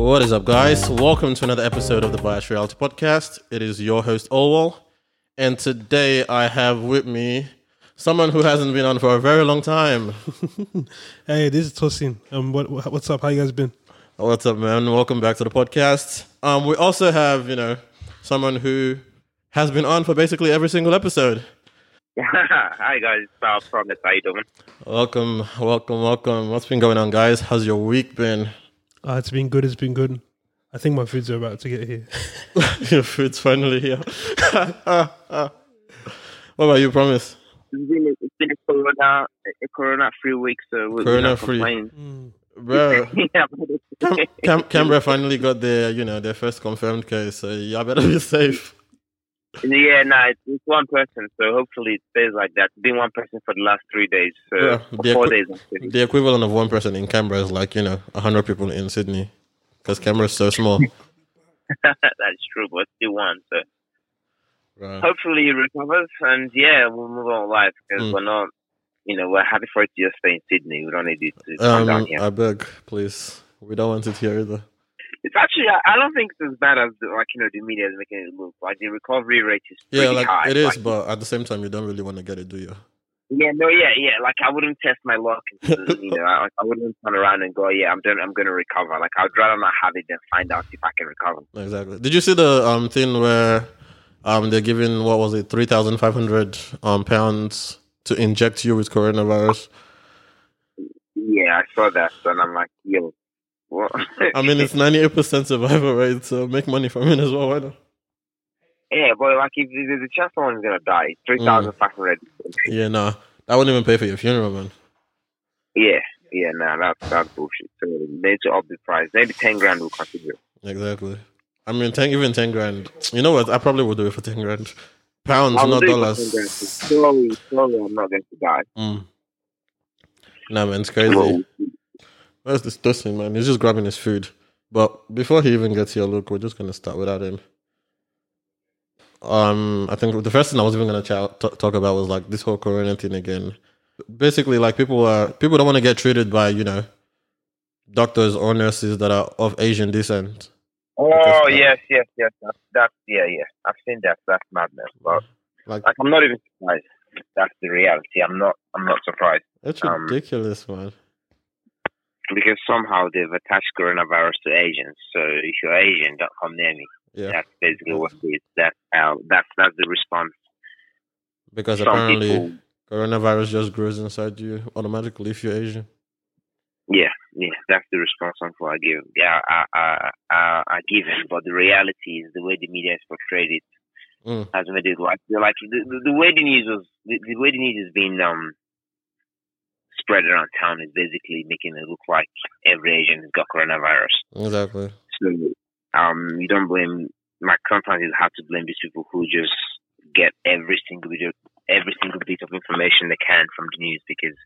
What is up, guys? Welcome to another episode of the Bias Reality Podcast. It is your host, Olwell, and today I have with me someone who hasn't been on for a very long time. Hey, this is Tosin. Um, what what's up? How you guys been? What's up, man? Welcome back to the podcast. Um, we also have, you know, someone who has been on for basically every single episode. Hi guys, Sal from the How you doing? Welcome, welcome, welcome. What's been going on, guys? How's your week been? Uh, it's been good. It's been good. I think my foods are about to get here. your food's finally here. what about you, Promise? It's been, it's been a corona a corona free week, so we're Corona not free. complaining. Bro, Cam- Cam- Canberra finally got their, you know, their first confirmed case, so y'all better be safe. Yeah, no, it's, it's one person, so hopefully it stays like that. It's been one person for the last three days, so Yeah, the four equi- days actually. The equivalent of one person in Canberra is like, you know, 100 people in Sydney, because Canberra is so small. That's true, but still one. So Right. hopefully he recovers, and yeah, we'll move on with life because Mm. we're not, you know, we're happy for it to just stay in Sydney. We don't need it to come down Um, here. I beg, please. We don't want it here either. It's actually, I I don't think it's as bad as like you know the media is making it look. Like the recovery rate is pretty Yeah, like high. it is, Like, but at the same time, you don't really want to get it, do you? yeah, no, yeah, yeah. Like I wouldn't test my luck. Into, you know, I, I wouldn't turn around and go, yeah, I'm done. I'm going to recover. Like I'd rather not have it than find out if I can recover. Exactly. Did you see the um thing where um they're giving what was it three thousand five hundred um pounds to inject you with coronavirus? Yeah, I saw that, and I'm like, yo, what? I mean, it's ninety eight percent survival rate, so make money from it as well. Why not? yeah, but like if there's a chance someone's to die, three thousand five hundred. Yeah, nah, that wouldn't even pay for your funeral, man. Yeah, yeah, nah, that's that's bullshit. So they need to up the price. Maybe ten grand will consider. Exactly. I mean, 10, even ten grand. You know what? I probably would do it for ten grand. Pounds, I will not do it for dollars. 10 grand. Slowly, slowly, I'm not going to die. Mm. Nah, man, it's crazy. That's disgusting, man. He's just grabbing his food. But before he even gets here, look, we're just gonna start without him. Um, I think the first thing I was even gonna ch- t- talk about was like this whole corona thing again. Basically, like people are people don't want to get treated by you know doctors or nurses that are of Asian descent. Oh yes, yes, yes. That's, that's yeah, yeah. I've seen that. That's madness. But Like like, I'm not even surprised. That's the reality. I'm not. I'm not surprised it's um, ridiculous, man. Because somehow they've attached coronavirus to Asians. So if you're Asian, don't come near me. Yeah, That's basically what it is. That's how. That's that's the response. because Some apparently people. coronavirus just grows inside you automatically if you're Asian. Yeah, yeah. That's the response uncle I give. Yeah, I, I, I, I give it. But the reality is the way the media has portrayed it Mm. has made it like like the, the, the way the news was the, the way the news has been um spread around town is basically making it look like every Asian has got coronavirus. Exactly. So um you don't blame My sometimes you have to blame these people who just get every single bit of, every single bit of information they can from the news because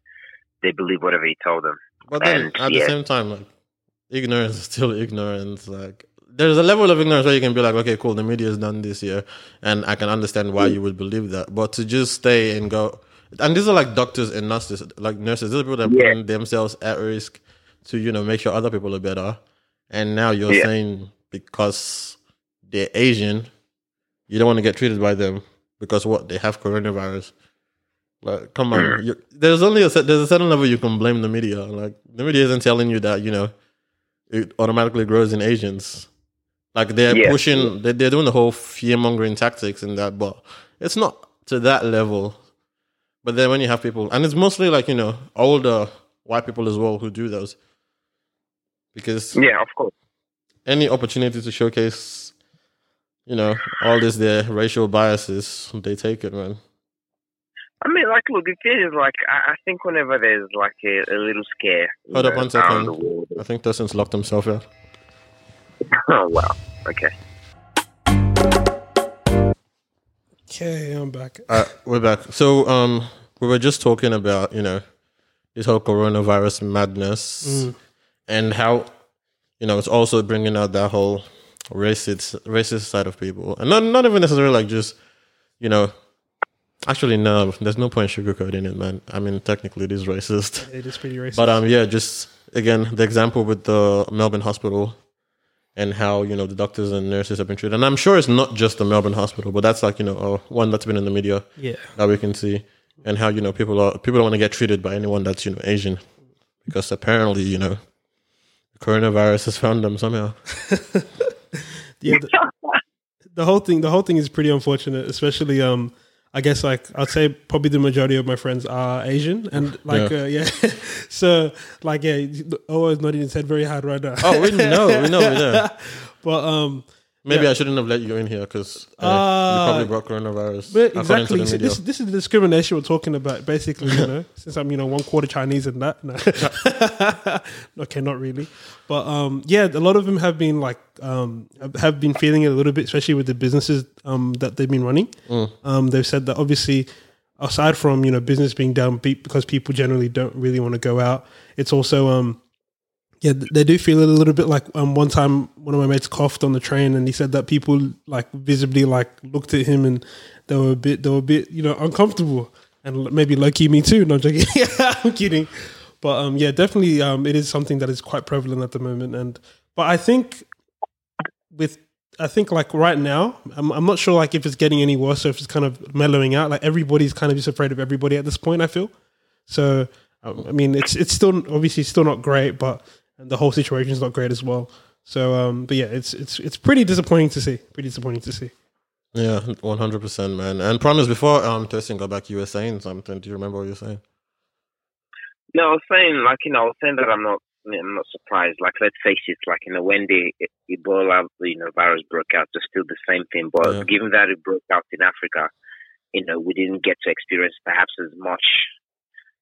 they believe whatever you tell them. But then And, at yeah. the same time, like ignorance is still ignorance. Like there's a level of ignorance where you can be like, okay, cool, the media has done this here, and I can understand why you would believe that. But to just stay and go, and these are like doctors and nurses, like nurses. These are people that are Yeah. putting themselves at risk to you know make sure other people are better. And now you're Yeah. saying because they're Asian, you don't want to get treated by them because what they have coronavirus. Like, come on. Mm. You, there's only a there's a certain level you can blame the media. Like, the media isn't telling you that you know it automatically grows in Asians. Like they're Yeah. pushing, they they're doing the whole fear mongering tactics in that, but it's not to that level. But then when you have people, and it's mostly like you know older white people as well who do those, because Yeah, of course. any opportunity to showcase, you know, all this their racial biases, they take it, man. I mean, like, look, the thing is, like, I, I think whenever there's like a, a little scare, Hold up one second. around the world, I think Dustin's locked himself out. oh wow, okay. Okay, I'm back. Uh, we're back. So, um, we were just talking about, you know, this whole coronavirus madness and how, you know, it's also bringing out that whole racist racist side of people, and not not even necessarily like just, you know, actually no, there's no point sugarcoating it, man. I mean, technically it is racist, It is pretty racist. but um, yeah, just again the example with the Melbourne hospital, and how you know the doctors and nurses have been treated. And I'm sure it's not just the Melbourne hospital, but that's like you know uh, one that's been in the media Yeah. that we can see, and how you know people are people don't want to get treated by anyone that's you know Asian, because apparently you know the coronavirus has found them somehow. Yeah. The, the whole thing the whole thing is pretty unfortunate, especially um I guess like I'd say probably the majority of my friends are Asian and like Yeah. uh, yeah. so like yeah, oh it's not even said very hard right now. Oh, we know, we know, we know. but um Maybe Yeah. I shouldn't have let you in here because uh, Ah. you probably brought coronavirus. But exactly. So this this is the discrimination we're talking about, basically. You know, since I'm you know one quarter Chinese and that. No. okay, not really, but um, yeah, a lot of them have been like um have been feeling it a little bit, especially with the businesses um that they've been running. Um, they've said that obviously, aside from you know business being down because people generally don't really want to go out, it's also um yeah, they do feel it a little bit like um, one time one of my mates coughed on the train and he said that people like visibly like looked at him and they were a bit they were a bit you know uncomfortable and maybe low key me too. No I'm joking. I'm kidding. But um, yeah, definitely um, it is something that is quite prevalent at the moment. And but I think with I think like right now, I'm, I'm not sure like if it's getting any worse or if it's kind of mellowing out. Like everybody's kind of just afraid of everybody at this point. I feel so. Um, I mean, it's it's still obviously still not great, but and the whole situation is not great as well. So, um, but yeah, it's it's it's pretty disappointing to see. Pretty disappointing to see. yeah, one hundred percent, man. And promise before um Thurston got back, you were saying something. Do you remember what you were saying? No, I was saying, like, you know, I was saying that I'm not, I'm not surprised. Like, let's face it, like, you know, when the Ebola, you know, virus broke out, it's still the same thing. But Yeah. given that it broke out in Africa, you know, we didn't get to experience perhaps as much,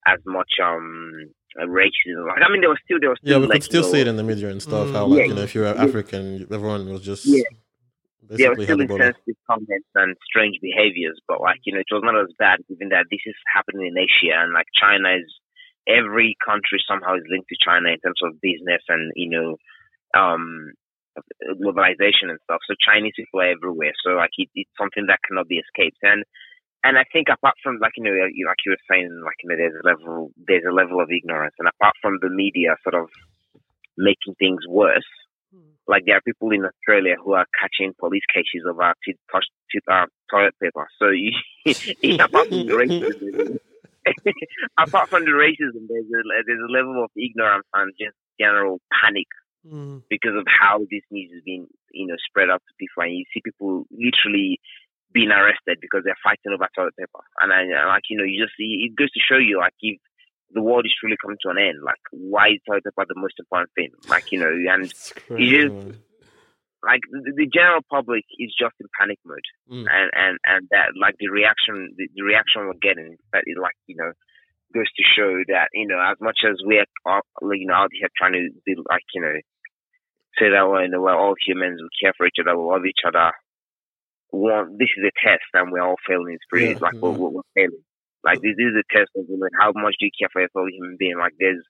as much, um, racism. Like, I mean, there was still, there was Yeah, we like, could still you see it in the media and stuff. Mm. How like Yeah. you know, if you're African, everyone was just Yeah. there were basically still had Ebola. insensitive comments and strange behaviors, but like you know, it was not as bad given that this is happening in Asia and like China is every country somehow is linked to China in terms of business and you know, um, globalization and stuff. So Chinese people are everywhere. So like it, it's something that cannot be escaped. And and I think apart from like you know, you- like you were saying, like you know, there's a level there's a level of ignorance, and apart from the media sort of making things worse like there are people in Australia who are catching police cases over t- touch, t- uh, toilet paper. So you, apart from the racism, apart from the racism, there's a there's a level of ignorance and just general panic Mm. because of how this news is being you know spread out to people, and you see people literally being arrested because they're fighting over toilet paper. And I like you know you just see it goes to show you like if the world is truly coming to an end, like why is toilet paper the most important thing? Like you know and is- man. like the, the general public is just in panic mode, Mm. and and and that like the reaction, the, the reaction we're getting, that is like you know, goes to show that you know as much as we're you know out here trying to be like you know, say that we're, you know, we're all humans, we care for each other, we love each other. One, this is a test, and we're all failing. It's pretty Yeah, like yeah. we're, we're failing. Like this is a test of know, how much do you care for your fellow human being? Like there's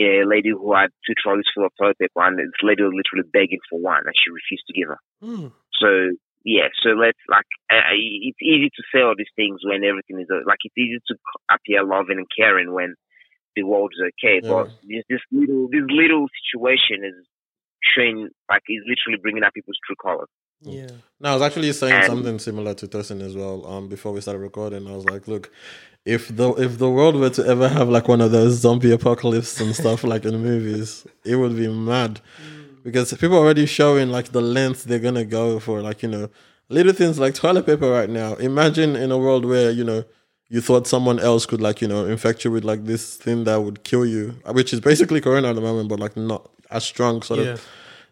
a lady who had two trolleys full of toilet paper, and this lady was literally begging for one, and she refused to give her. Mm. So yeah, so let's like uh, it's easy to say all these things when everything is like it's easy to appear loving and caring when the world is okay, but this, this little this little situation is showing like it's literally bringing out people's true colors. Yeah. No, I was actually saying And- something similar to Tosin as well. Um, before we started recording, I was like, "Look, if the if the world were to ever have like one of those zombie apocalypse and stuff like in movies, it would be mad because people are already showing like the lengths they're gonna go for, like you know, little things like toilet paper right now. Imagine in a world where you know you thought someone else could like you know infect you with like this thing that would kill you, which is basically corona at the moment, but like not as strong sort Yeah. of.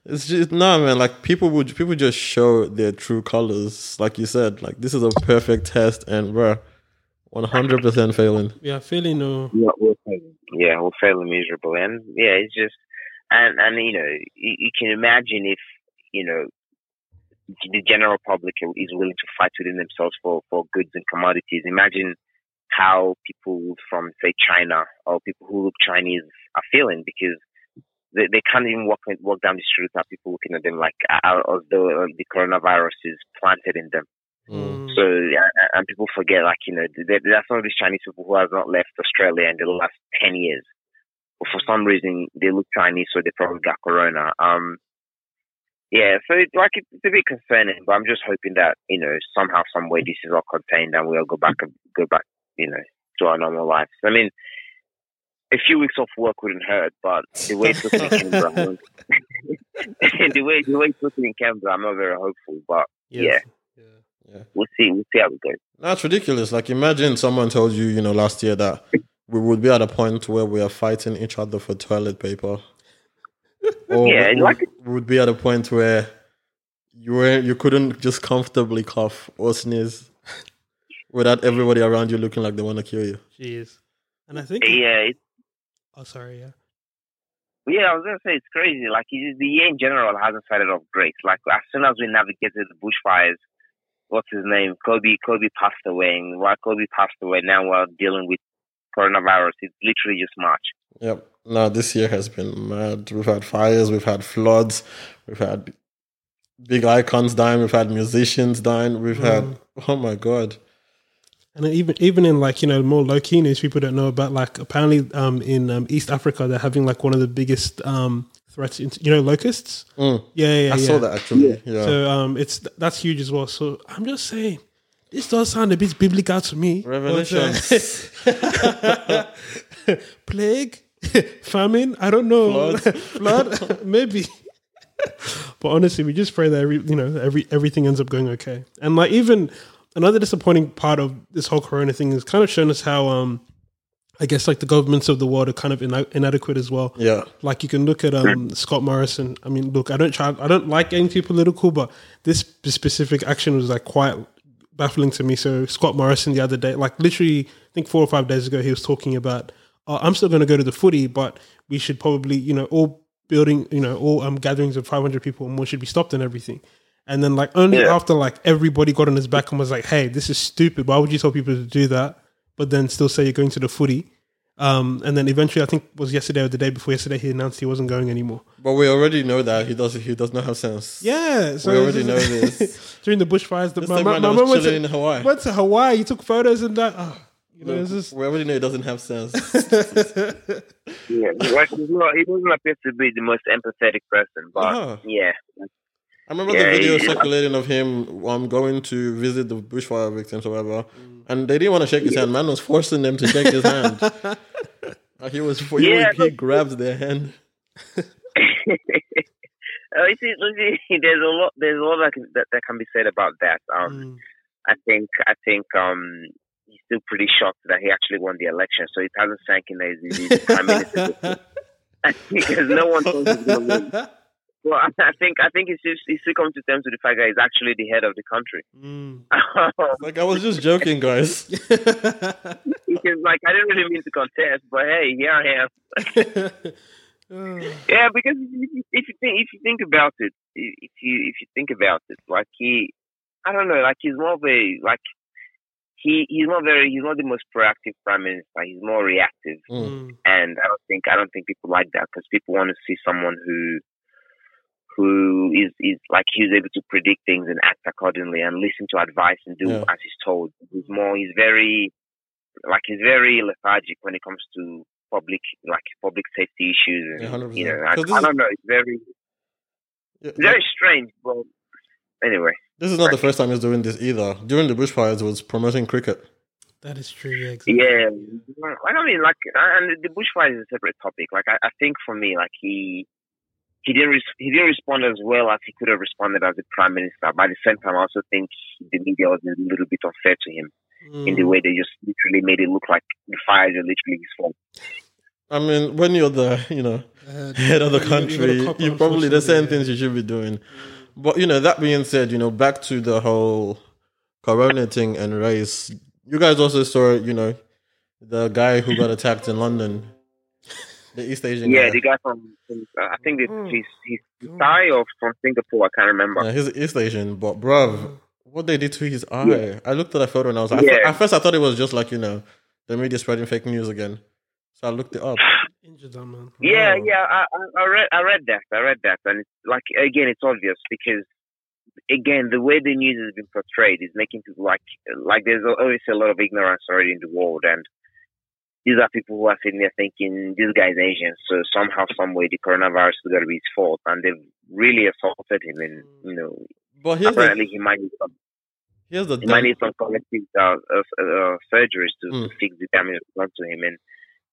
It's just no man. Like people would people just show their true colors, like you said. Like this is a perfect test, and we're one hundred percent failing. Yeah. Feeling no. Yeah, we're failing. Yeah, we're failing miserably, and yeah, it's just and and you know you, you can imagine if you know the general public is willing to fight within themselves for for goods and commodities. Imagine how people from say China or people who look Chinese are feeling because they, they can't even walk walk down the street without people looking at them like uh, as though uh, the coronavirus is planted in them. Mm. So and people forget, like you know, there, there are some of these Chinese people who have not left Australia in the last ten years, but for some reason they look Chinese, so they probably got corona. Um, Yeah, so it's like it's a bit concerning, but I'm just hoping that you know somehow, some way, this is all contained and we'll go back and go back, you know, to our normal lives. I mean, a few weeks off work wouldn't hurt, but the way it's looking in Canberra, the way the way it's looking in Canberra, I'm not very hopeful. But Yes. yeah, Yeah. we'll see. We'll see how it goes. That's ridiculous. Like, imagine someone told you, you know, last year that we would be at a point where we are fighting each other for toilet paper. Or Yeah, we, like- we would be at a point where you were you couldn't just comfortably cough or sneeze without everybody around you looking like they want to kill you. Jeez. And I think. Yeah, it's, Oh, sorry. Yeah. yeah. I was gonna say it's crazy. Like it- the year in general hasn't started off great. Like as soon as we navigated the bushfires, what's his name? Kobe. Kobe passed away, and while Kobe passed away, now we're dealing with coronavirus. It's literally just March. Yep. Now this year has been mad. We've had fires, we've had floods, we've had big icons dying, we've had musicians dying, we've had mm. oh my god. And even even in like you know more low key news, people don't know about like apparently um, in um, East Africa they're having like one of the biggest um, threats. Into, you know locusts. Mm. Yeah, yeah, I yeah. saw that actually. Yeah. So um, it's that's huge as well. So I'm just saying, this does sound a bit biblical to me. But, uh, Revelations. plague, famine. I don't know. Flood. Flood, maybe. but honestly, we just pray that every you know every everything ends up going okay. And like even another disappointing part of this whole Corona thing is kind of showing us how um I guess like the governments of the world are kind of ina- inadequate as well. yeah. Like you can look at um, Scott Morrison. I mean, look, I don't try, I don't like getting too political, but this specific action was like quite baffling to me. So Scott Morrison the other day, like literally, I think four or five days ago, he was talking about, oh, I'm still going to go to the footy, but we should probably, you know, all building, you know, all um, gatherings of 500 people or more should be stopped and everything. And then like only Yeah. after like everybody got on his back and was like, hey, this is stupid. Why would you tell people to do that? But then still say you're going to the footy. Um, and then eventually, I think it was yesterday or the day before yesterday, he announced he wasn't going anymore. But we already know that he does he does not have sense. Yeah, so We already know this. during the bushfires, the, This my, time my, man my was mom went chilling to, in Hawaii. went to Hawaii. He took photos and that. Oh, you know, it's just we already know he doesn't have sense. Yeah, like he doesn't appear to be the most empathetic person, but Uh-huh. yeah, I remember Yeah, the video yeah. circulating of him um, going to visit the bushfire victims or whatever, and they didn't want to shake his hand. Man was forcing them to shake his hand. Like he was, he, Yeah, was, he grabbed their hand. Uh, see, you see, there's a lot. There's a lot that can, that, that can be said about that. Um, Mm. I think I think um, he's still pretty shocked that he actually won the election, so it hasn't sank in that he's prime minister because no one thought he was going to win. Well, I, I think I think he's just, he's still come to terms with the fact that he's actually the head of the country. Mm. Like I was just joking, guys. because like I didn't really mean to contest, but hey, here I am. Yeah, because if you, think if you think about it, if you if you think about it, like he, I don't know, like he's more of a like he he's not very he's not the most proactive prime minister. He's more reactive, Mm. Mm. and I don't think I don't think people like that because people want to see someone who who is is like he's able to predict things and act accordingly and listen to advice and do Yeah. as he's told. He's more he's very like he's very lethargic when it comes to public like public safety issues and Yeah, you know I, 'Cause this I don't know it's very Yeah, very strange but anyway This is not the first time he's doing this either. During the bushfires, he was promoting cricket. That is true. Yeah, exactly. yeah like I mean like and the bushfire is a separate topic like I, I think for me like he he didn't res- he didn't respond as well as he could have responded as a prime minister. But at the same time, I also think the media was a little bit unfair to him in the Mm. way they just literally made it look like the fires are literally his fault. I mean, when you're the you know Uh, head of the you- you country, you, cop, probably there's certain unfortunately, things you should be doing. But you know, that being said, you know, back to the whole corona thing and race. You guys also saw, you know, the guy who got attacked in London, the East Asian Yeah, guy. the guy from, from uh, I think it's Mm. he's he's Thai or from Singapore. I can't remember. Yeah, he's East Asian, but bruv, what they did to his eye. I looked at that photo and I was like, Yeah. at first I thought it was just like, you know, the media spreading fake news again. So I looked it up. Injured that man. Yeah, Wow. yeah, I, I, I read I read that. I read that, and it's like again, it's obvious because again, the way the news has been portrayed is making people like like there's obviously a lot of ignorance already in the world, and these are people who are sitting there thinking this guy's Asian, so somehow, some way, the coronavirus is going to be his fault, and they've really assaulted him, and you know, But here's apparently the he might need some, here's the he might dumb, need some corrective uh, uh, uh, surgeries to, to Mm. fix the damage done to him, and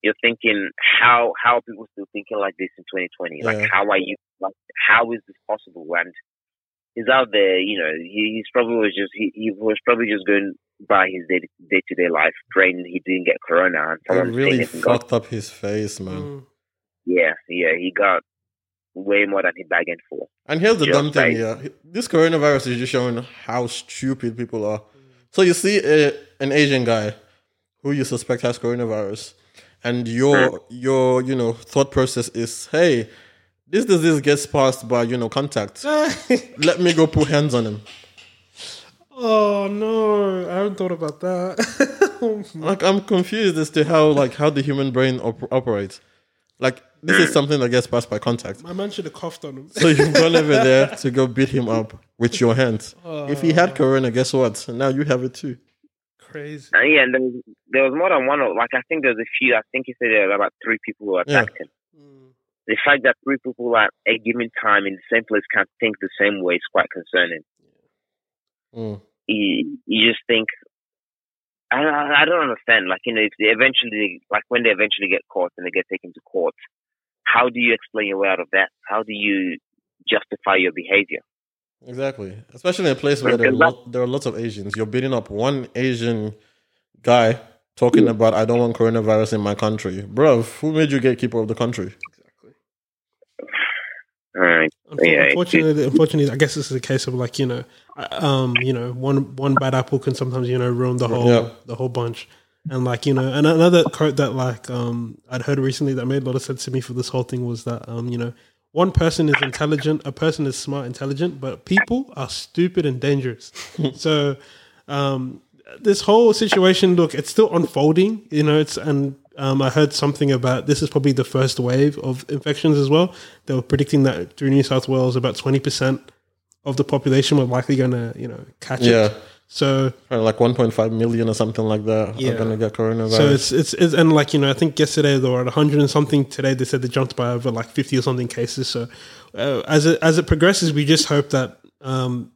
you're thinking how how are people still thinking like this in 2020? Like how are you? Like how is this possible? And he's out there, you know, he, he's probably was just he, he was probably just going by his day day to day life, praying he didn't get corona, and it someone really saying got fucked up his face, man. Mm. yeah, yeah, he got way more than he bargained for. And here's the Just dumb thing, like- yeah. This coronavirus is just showing how stupid people are. So you see a, an Asian guy who you suspect has coronavirus, and your your you know thought process is, hey, this disease gets passed by you know contact. Let me go put hands on him. Oh no, I haven't thought about that. Like I'm confused as to how like how the human brain op- operates. Like this is something that gets passed by contact. My man should have coughed on him. So you've gone over there to go beat him up with your hands. If he had corona, guess what? Now you have it too. Crazy. And yeah, and there was, there was more than one. Like I think there was a few. I think he said there were about three people who attacked him. Mm. The fact that three people at a given time in the same place can think the same way is quite concerning. Mm. You, you just think. I, I don't understand. Like you know, if they eventually, like when they eventually get caught and they get taken to court, how do you explain your way out of that? How do you justify your behavior? Exactly. Especially in a place where there are, lot, there are lots of Asians. You're beating up one Asian guy talking about I don't want coronavirus in my country. Bro, who made you gatekeeper of the country? Exactly. All right. Unfor- Yeah, it- unfortunately, unfortunately, I guess this is a case of like you know, um, you know, one one bad apple can sometimes you know ruin the whole Yeah. the whole bunch. And like you know, and another quote that like um I'd heard recently that made a lot of sense to me for this whole thing was that um you know one person is intelligent, a person is smart, intelligent, but people are stupid and dangerous. so um this whole situation, look, it's still unfolding. You know, it's and um, I heard something about this is probably the first wave of infections as well. They were predicting that through New South Wales, about twenty percent of the population were likely going to, you know, catch Yeah. it. So, like 1.5 million or something like that Yeah. are going to get coronavirus. so it's, it's it's and like you know, I think yesterday they were at hundred and something. Today they said they jumped by over like fifty or something cases. So, uh, as it as it progresses, we just hope that um,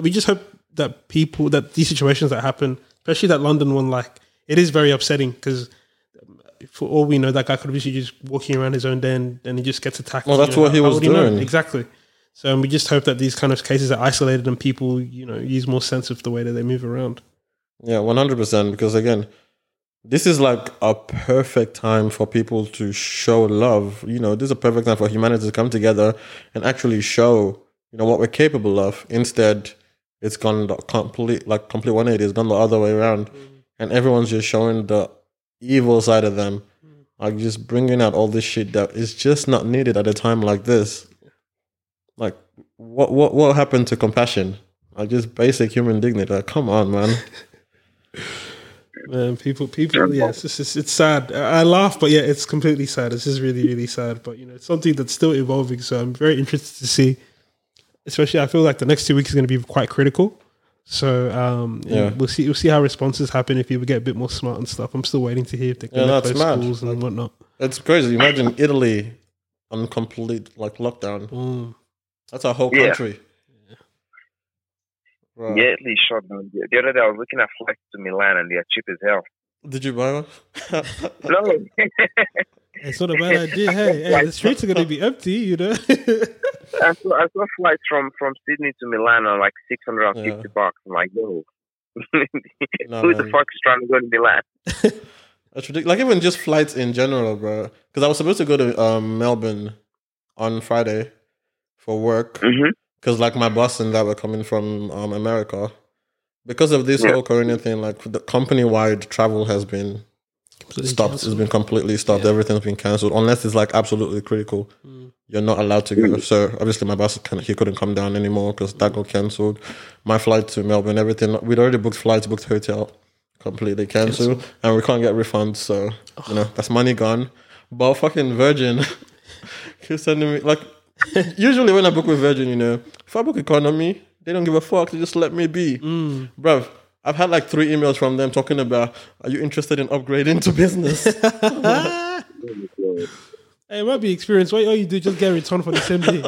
we just hope that people that these situations that happen, especially that London one, like it is very upsetting because for all we know, that guy could be just walking around his own den and, he just gets attacked. Well, that's You know, what he was you know? doing. exactly. So we just hope that these kind of cases are isolated and people, you know, use more sense of the way that they move around. Yeah, one hundred percent. Because again, this is like a perfect time for people to show love. You know, this is a perfect time for humanity to come together and actually show, you know, what we're capable of. Instead, it's gone the complete like complete one eighty. It's gone the other way around, mm. and everyone's just showing the evil side of them, like just bringing out all this shit that is just not needed at a time like this. Like, what what what happened to compassion? Like just basic human dignity. Like, come on, man. Man, people, people, yeah, it's, it's, it's sad. I I laugh, but yeah, it's completely sad. This is really, really sad. But you know, it's something that's still evolving. So I'm very interested to see. Especially, I feel like the next two weeks is going to be quite critical. So um, yeah, Yeah. we'll see. We'll see how responses happen if people get a bit more smart and stuff. I'm still waiting to hear if they can Yeah, let that's close mad. schools and whatnot. It's crazy. Imagine Italy on complete like lockdown. Mm. That's a whole Yeah. country. Bro, Yeah, at least shut down. The the other day I was looking at flights to Milan and they're cheap as hell. Did you buy one? No, It's not a bad idea. Hey, hey, the streets are going to be empty. You know. I saw, I saw flights from, from Sydney to Milan are like 650 Yeah. bucks. I'm like, yo. No, Who the fuck is trying to go to Milan? That's ridiculous. Like even just flights in general, bro. Because I was supposed to go to um, Melbourne on Friday for work. Mm-hmm. Because like my boss and that were coming from um, America. Because of this Yeah. whole corona thing, like the company wide travel has been stopped. It's been completely stopped. Everything's been cancelled unless it's like absolutely critical. Mm. You're not allowed to go. So obviously, my boss can, he couldn't come down anymore because that got cancelled. My flight to Melbourne, everything we'd already booked flights, booked hotel, completely cancelled, and we can't get refunds. So you know that's money gone. But fucking Virgin keep sending me like. usually when I book with Virgin, you know, if I book economy, they don't give a fuck. They just let me be, Mm. bruv. I've had like three emails from them talking about, are you interested in upgrading to business? Hey, it might be experience. What all you do just get returned for the same day.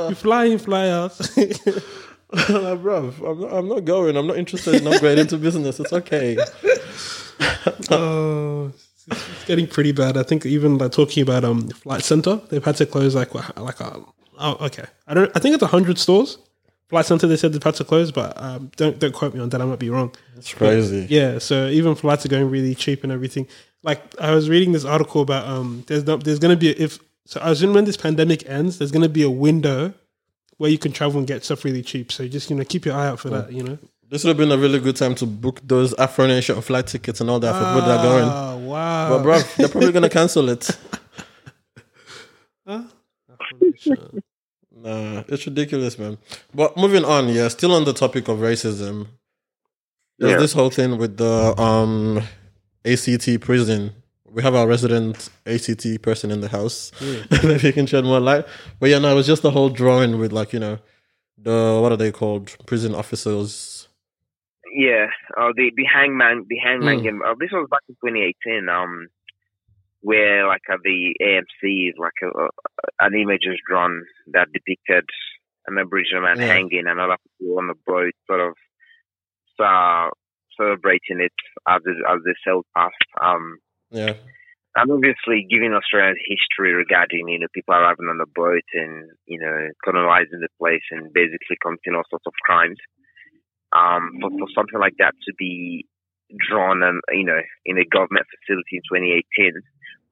you fly in, fly out. I'm like, bro, I'm not, I'm not going. I'm not interested in upgrading to business. It's okay. Oh, it's, it's getting pretty bad. I think even like talking about um Flight Center, they've had to close like like a, oh okay. I don't. I think it's hundred stores. Flight Center, they said they've are closed, but um, don't don't quote me on that. I might be wrong. It's crazy. Yeah, so even flights are going really cheap and everything. Like I was reading this article about um, there's no, there's going to be a, if so. I assume when this pandemic ends, there's going to be a window where you can travel and get stuff really cheap. So just you know keep your eye out for that. You know. This would have been a really good time to book those Afro Nation flight tickets and all that for people that are going. Oh wow! But, bro, they're probably going to cancel it. It's ridiculous, man. But moving on, yeah, still on the topic of racism. There's Yeah. this whole thing with the um ACT prison. We have our resident ACT person in the house. Yeah. Maybe you can shed more light. But yeah, no, it was just the whole drawing with like, you know, the what are they called? Prison officers. Yeah, uh, the the hangman, the hangman Mm. game. Uh, this was back in 2018. Um, where like uh, the AMC is like a, a, an image is drawn that depicted an Aboriginal man Yeah. hanging and other people on the boat, sort of uh, celebrating it as it, as they sailed past. Um, Yeah. and obviously giving Australia's history regarding you know people arriving on the boat and you know colonizing the place and basically committing all sorts of crimes. Um, for, for something like that to be drawn and you know in a government facility in 2018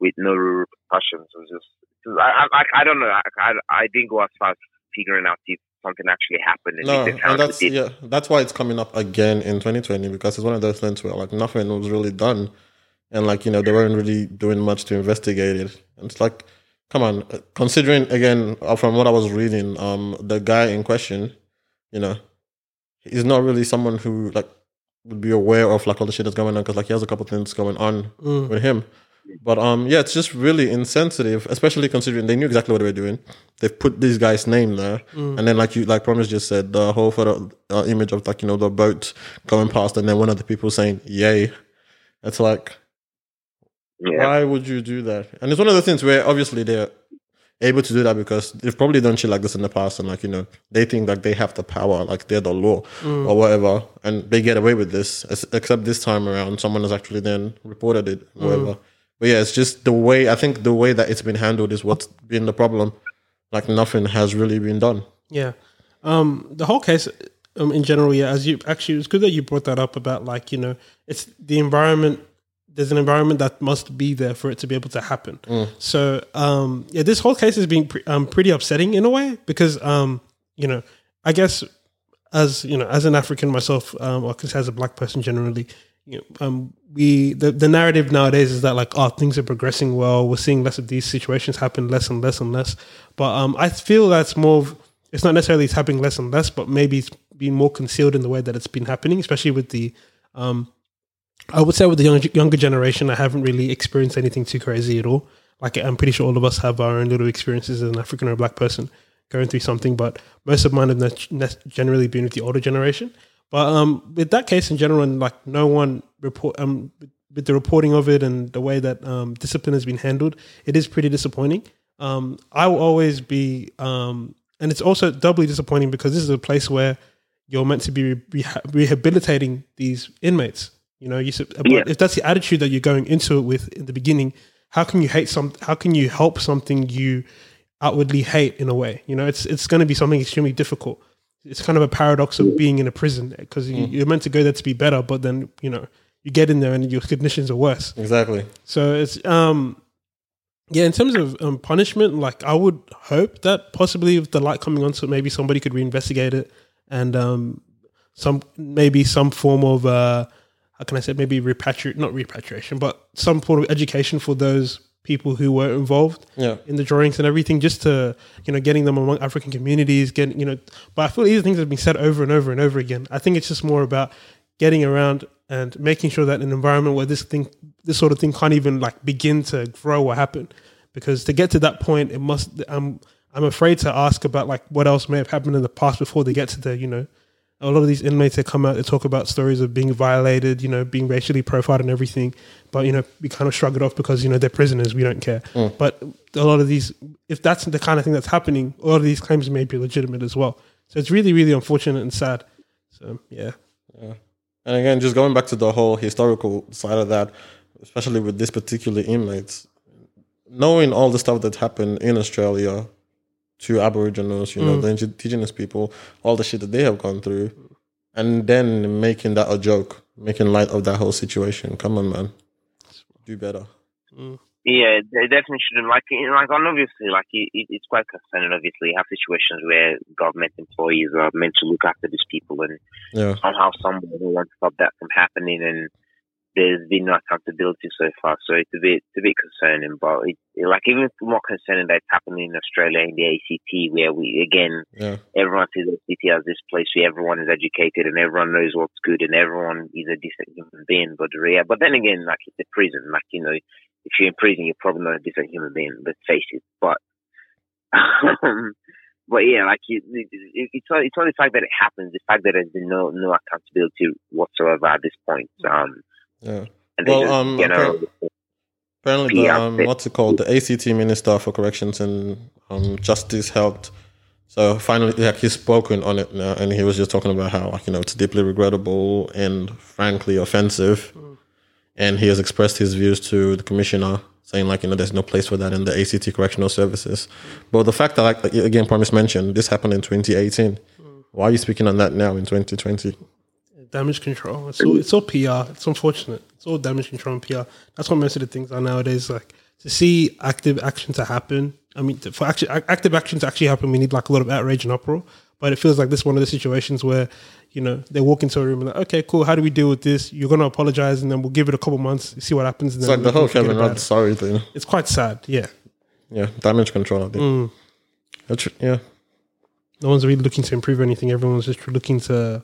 with no repercussions was just I I, I don't know I, I I didn't go as far as figuring out if something actually happened and No, and that's yeah, that's why it's coming up again in 2020 because it's one of those things where like nothing was really done, and like you know they weren't really doing much to investigate it. And it's like, come on, uh, considering again uh, from what I was reading, um, the guy in question, you know, he's not really someone who like would be aware of like all the shit that's going on because like he has a couple things going on Mm. with him. But um, yeah, it's just really insensitive, especially considering they knew exactly what they were doing. They've put this guy's name there, Mm. and then like you, like Promise just said, the whole photo uh, image of like you know the boat going past, and then one of the people saying "Yay," it's like Yeah, why would you do that? And it's one of the things where obviously they're able to do that because they've probably done shit like this in the past, and like you know they think like they have the power, like they're the law or whatever, and they get away with this. Except this time around, someone has actually then reported it, or whatever. But yeah, it's just the way I think the way that it's been handled is what's been the problem. Like nothing has really been done. Yeah. Um, the whole case, um, in general, yeah. As you actually, it's good that you brought that up about like you know, it's the environment. There's an environment that must be there for it to be able to happen. So, um, yeah, this whole case has been pre- um, pretty upsetting in a way because, um, you know, I guess as you know, as an African myself, um, or as a black person generally, you know, um, we the, the narrative nowadays is that like, oh, things are progressing well. We're seeing less of these situations happen, less and less and less. But um, I feel that's more of it's not necessarily it's happening less and less, but maybe it's being more concealed in the way that it's been happening, especially with the um, I would say with the younger, younger generation, I haven't really experienced anything too crazy at all. Like I'm pretty sure all of us have our own little experiences as an African or a black person going through something, but most of mine have ne- ne- generally been with the older generation. But um, with that case in general, and like no one report um, with the reporting of it and the way that um, discipline has been handled, it is pretty disappointing. Um, I will always be, um, and it's also doubly disappointing because this is a place where you're meant to be reha- rehabilitating these inmates. You know, you Yeah. if that's the attitude that you're going into it with in the beginning, how can you hate some? How can you help something you outwardly hate in a way? You know, it's it's going to be something extremely difficult. It's kind of a paradox of being in a prison because you, you're meant to go there to be better, but then you know you get in there and your conditions are worse. Exactly. So it's um yeah, in terms of um, punishment, like I would hope that possibly with the light coming on, so maybe somebody could reinvestigate it and um some maybe some form of uh how can I say maybe repatriate not repatriation, but some form of education for those people who were involved Yeah. in the drawings and everything, just to you know getting them among African communities, getting you know. But I feel these things have been said over and over and over again. I think it's just more about getting around and making sure that an environment where this thing, this sort of thing, can't even like begin to grow or happen, because to get to that point, it must. I'm I'm afraid to ask about like what else may have happened in the past before they get to the you know a lot of these inmates that come out, they talk about stories of being violated, you know, being racially profiled and everything. But you know, we kind of shrug it off because you know they're prisoners, we don't care. Mm. But a lot of these, if that's the kind of thing that's happening, a lot of these claims may be legitimate as well. So it's really, really unfortunate and sad. So yeah. yeah, And again, just going back to the whole historical side of that, especially with this particular inmates, knowing all the stuff that happened in Australia to Aboriginals, you know, mm. the indigenous people, all the shit that they have gone through, and then making that a joke, making light of that whole situation. Come on, man, do better. Mm. Yeah, they definitely shouldn't. Like, you know, like, and obviously, like, it, it, it's quite concerning. Obviously, you have situations where government employees are meant to look after these people, and Yeah, somehow someone wants to stop that from happening, and there's been no accountability so far. So it's a bit, it's a bit concerning. But it, it, like, even more concerning that it's happening in Australia in the ACT, where we again yeah, everyone sees the ACT as this place where everyone is educated and everyone knows what's good and everyone is a decent human being. But yeah, but then again, like it's a prison. Like you know, if you're in prison, you're probably not a decent human being. Let's face it. But but yeah, like it, it, it's only, it's only the fact that it happens, the fact that there's been no no accountability whatsoever at this point. Um, yeah. and Well, just, um, you know, Apparently, the um, what's it called? The ACT Minister for Corrections and um, Justice helped. So finally, like he's spoken on it now, and he was just talking about how, like you know, it's deeply regrettable and frankly offensive. And he has expressed his views to the commissioner, saying like you know, there's no place for that in the ACT Correctional Services. But the fact that, like again, Promise mentioned, this happened in 2018. Why are you speaking on that now in 2020? Damage control. It's all, it's all PR. It's unfortunate. It's all damage control and PR. That's what most of the things are nowadays. Like to see active action to happen. I mean, for actually active action to actually happen, we need like a lot of outrage and uproar. But it feels like this is one of the situations where you know they walk into a room and like, okay, cool. How do we deal with this? You're gonna apologize, and then we'll give it a couple months, see what happens. And It's then like the whole Kevin Rudd sorry thing. It's quite sad. Yeah, Yeah, damage control. I think. Mm. That's- yeah. no one's really looking to improve anything. Everyone's just looking to.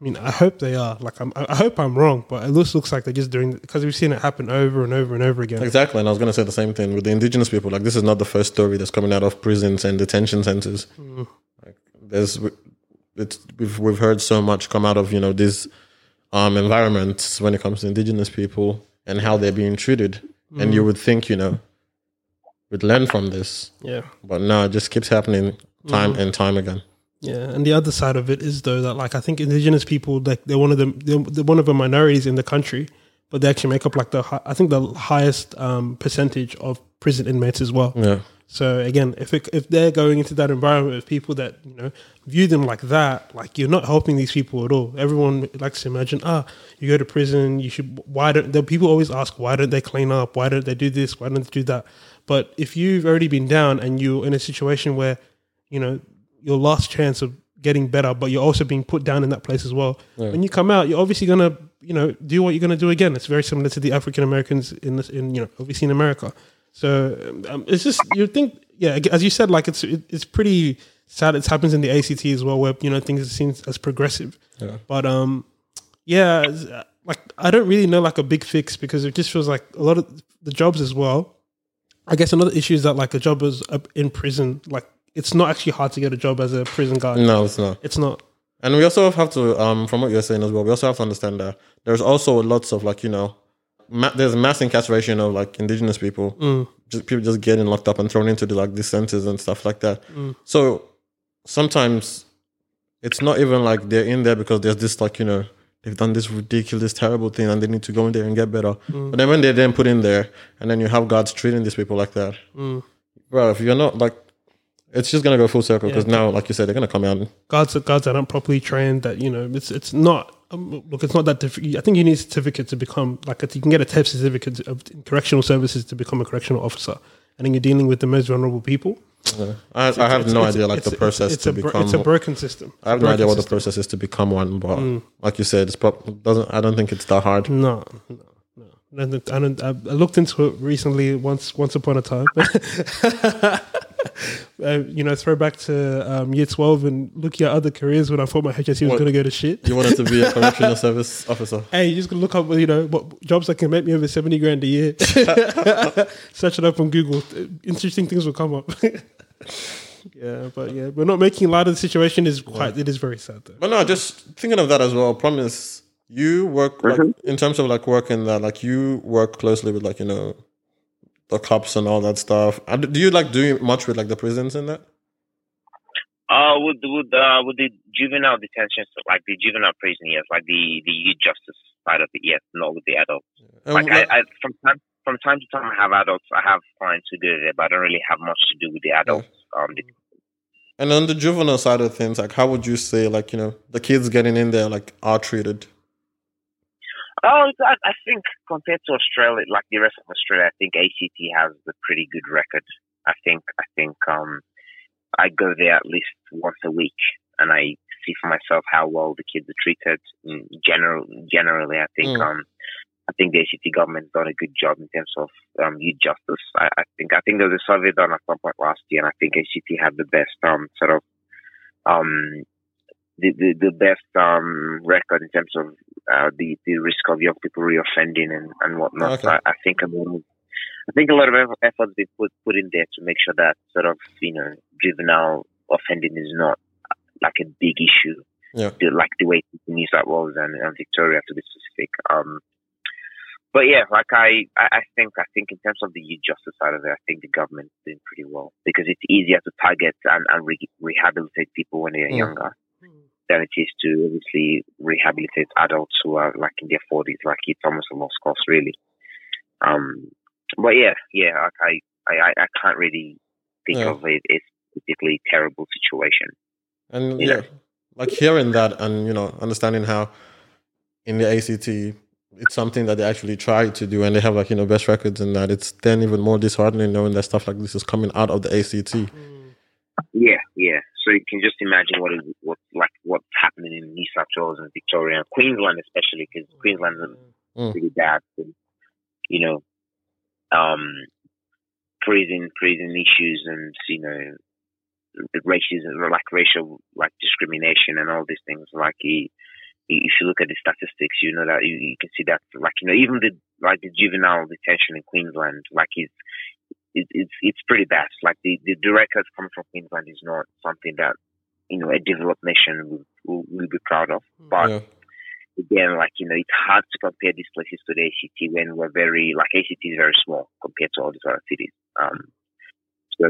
I mean, I hope they are. Like, I'm, I I hope I'm wrong, but it looks looks like they're just doing because we've seen it happen over and over and over again. Exactly, and I was going to say the same thing with the indigenous people. Like, this is not the first story that's coming out of prisons and detention centers. Mm. Like, there's, it's we've we've heard so much come out of you know these um, environments when it comes to indigenous people and how they're being treated, and mm. you would think you know we'd learn from this, Yeah, but no, it just keeps happening time mm. and time again. Yeah. And the other side of it is though that like I think indigenous people like they're one of the they're, they're one of the minorities in the country, but they actually make up like the hi- I think the highest um, percentage of prison inmates as well. Yeah, So again, if it, if they're going into that environment with people that you know view them like that, like you're not helping these people at all. Everyone likes to imagine, ah, you go to prison, you should. Why don't the people always ask why don't they clean up? Why don't they do this? Why don't they do that? But if you've already been down and you're in a situation where you know your last chance of getting better, but you're also being put down in that place as well. When you come out, you're obviously gonna you know do what you're gonna do again. It's very similar to the African Americans in this in you know obviously in America. So um, it's just you think yeah as you said like it's it, it's pretty sad. It happens in the ACT as well where you know things are seen as progressive. Yeah. But um yeah uh, like I don't really know like a big fix because it just feels like a lot of the jobs as well. I guess another issue is that like a job is in prison like it's not actually hard to get a job as a prison guard. no, it's not. It's not. And we also have to, um, from what you're saying as well, we also have to understand that there's also lots of like you know, ma- there's mass incarceration of like indigenous people, mm. just people just getting locked up and thrown into the, like these centers and stuff like that. Mm. So sometimes it's not even like they're in there because there's this like you know they've done this ridiculous terrible thing and they need to go in there and get better. Mm. But then when they're then put in there and then you have guards treating these people like that, bro, if you're not like. It's just gonna go full circle because now, like you said, they're gonna come out. Guards guards that aren't properly trained that you know it's it's not um, look it's not that difficult i think you need a certificate to become like a, you can get a TAFE certificate of correctional services to become a correctional officer and then you're dealing with the most vulnerable people I, I have It's- no it's- idea like the process it's, to a, become. it's a broken system I have no idea what the process is to become one, but like you said, it's probably doesn't. I don't think it's that hard. no no no I, don't, I, don't, I I looked into it recently once once upon a time uh, you know throw back to um, year 12 and looking at other careers when I thought my HSC was going to go to shit You wanted to be a correctional service officer. Hey, you just gonna look up, you know, what jobs that can make me over seventy grand a year. Search it up on Google. Interesting things will come up. yeah, but yeah, we're not making light of the situation. is quite it is very sad though. But no, just thinking of that as well. Promise you work like Mhm. in terms of like working that, like you work closely with like you know the cops and all that stuff. Do you like do much with like the prisons and that? Uh, with with uh with the juvenile detention, so like the juvenile prison, yes, like the the youth justice side of it, yes, not with the adults. And Like I, I from time from time to time, I have adults. I have clients who go there, but I don't really have much to do with the adults. Um, the, and on the juvenile side of things, like how would you say like you know the kids getting in there like are treated? Oh, I, I think compared to Australia, like the rest of Australia, I think ACT has a pretty good record. I think I think um I go there at least once a week, and I see for myself how well the kids are treated. In general, generally, I think Mm. um I think the ACT government's done a good job in terms of um, youth justice. I, I think I think there was a survey done at some point last year, and I think ACT had the best um sort of um the the, the best um record in terms of uh, the the risk of young people reoffending and and whatnot. Okay. So I, I think a lot of I think a lot of efforts been put put in there to make sure that sort of you know juvenile offending is not like a big issue Yeah. like the way in New South Wales and, and Victoria to be specific. Um, but yeah, like I, I I think I think in terms of the youth justice side of it, I think the government's doing pretty well because it's easier to target and, and re- rehabilitate people when they're Mm. younger than it is to obviously rehabilitate adults who are like in their forties. Like it's almost a lost cause, really. Um, but yeah, yeah, I, I, I- can't really think Yeah. of it as a particularly terrible situation. And Yeah. yeah, like hearing that and you know understanding how in the ACT it's something that they actually try to do and they have like you know best records in that. It's then even more disheartening knowing that stuff like this is coming out of the ACT. Yeah, yeah. So you can just imagine what is what like what's happening in New South Wales and Victoria and Queensland, especially because Queensland is Mm. pretty bad. And, you know, um, prison prison issues and you know, the racism like racial like discrimination and all these things. Like he, if you look at the statistics, you know that you, you can see that like you know even the like the juvenile detention in Queensland, like it's it, it's it's pretty bad. Like the, the the records coming from Queensland is not something that you know a developed nation will will, will be proud of. But Yeah. again, like you know, it's hard to compare these places to the ACT when we're very like ACT is very small compared to all these other cities. Um, so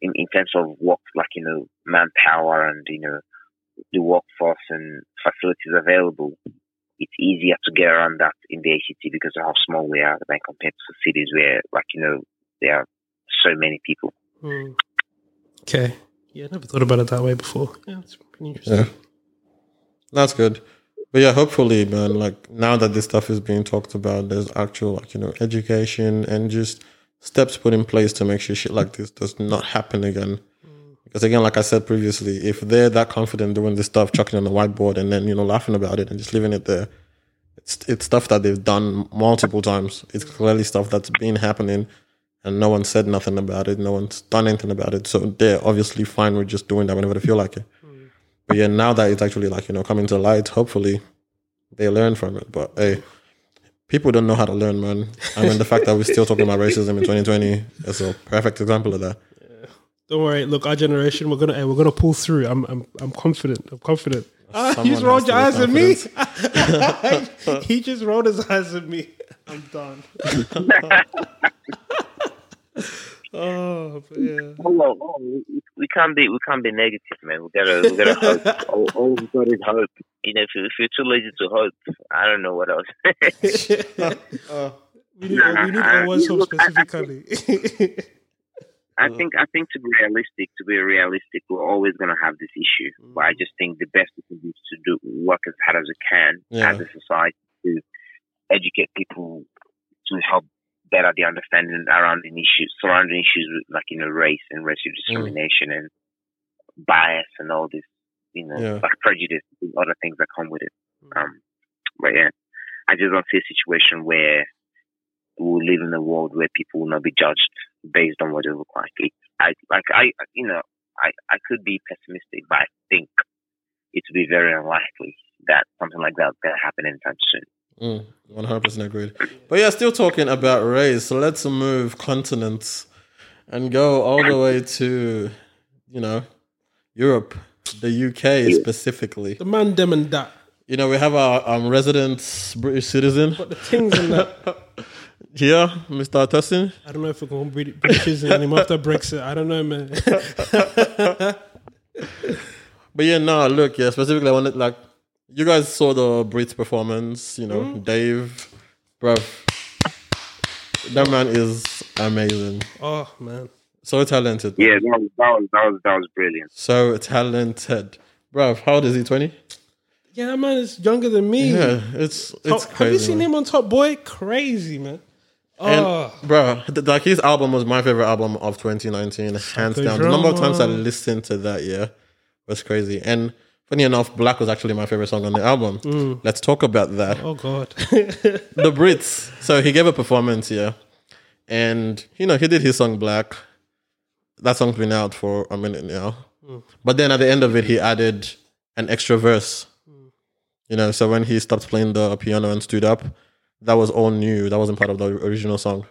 in, in terms of work, like you know, manpower and you know, the workforce and facilities available, it's easier to get around that in the ACT because of how small we are than compared to cities where, like you know, there are so many people. Mm. Okay. Yeah, I never thought about it that way before. Yeah, it's pretty interesting. Yeah. That's good. But yeah, hopefully, man, like now that this stuff is being talked about, there's actual like, you know, education and just steps put in place to make sure shit like this does not happen again. Because again, like I said previously, if they're that confident doing this stuff, chucking on the whiteboard and then, you know, laughing about it and just leaving it there, it's it's stuff that they've done multiple times. It's clearly stuff that's been happening and no one said nothing about it. No one's done anything about it. So they're obviously fine with just doing that whenever they feel like it. But yeah, now that it's actually like, you know, coming to light, hopefully they learn from it. But hey, people don't know how to learn, man. I mean, the fact that we're still talking about racism in 2020 is a perfect example of that. Don't worry. Look, our generation, we're gonna eh, we're gonna pull through. I'm I'm I'm confident. I'm confident. Ah, he's rolled has your eyes at me. he just rolled his eyes at me. I'm done. oh, but yeah. Oh, well, oh, we- we can't be we can't be negative, man. We gotta we gotta hope. all, all we got is hope. You know, if, you, if you're too lazy to hope, I don't know what else. Uh, uh, we need we need always hope specifically. I uh. think I think to be realistic, to be realistic, we're always gonna have this issue. But I mm. just think the best we can do is to do work as hard as we can Yeah. as a society to educate people to help better the understanding around the issues surrounding issues with like you know race and racial discrimination and bias and all this you know Yeah. like prejudice and other things that come with it. Um, but yeah, I just don't see a situation where we'll live in a world where people will not be judged based on what they look like. It, I like I you know I I could be pessimistic, but I think it would be very unlikely that something like that is going to happen anytime soon. Mm, 100% agreed. But yeah, still talking about race. So let's move continents and go all the way to you know, Europe, the UK specifically. The man, them, and that. You know, we have our um, resident British citizen But the things in that, here, Mr. Tussin. I don't know if we're going to be British anymore after Brexit. I don't know, man. But yeah, no, look, yeah, specifically, I wanted like you guys saw the Brits performance. You know, Mm. Dave, bruv, that man is amazing. oh, man. So talented. Yeah, that was that was that was, that was brilliant. So talented, bruv. How old is he? Twenty. Yeah, that man is younger than me. Yeah, it's it's How- crazy. have you seen man. him on Top Boy? Crazy, man. And, Oh, bro, like his album was my favorite album of 2019, hands down. The number of times I listened to that, yeah, was crazy. And funny enough, Black was actually my favorite song on the album. Mm. Let's talk about that. oh God. the Brits. So he gave a performance here, and you know he did his song Black. That song's been out for a minute now, but then at the end of it, he added an extra verse. You know, so when he stopped playing the piano and stood up, that was all new. That wasn't part of the original song,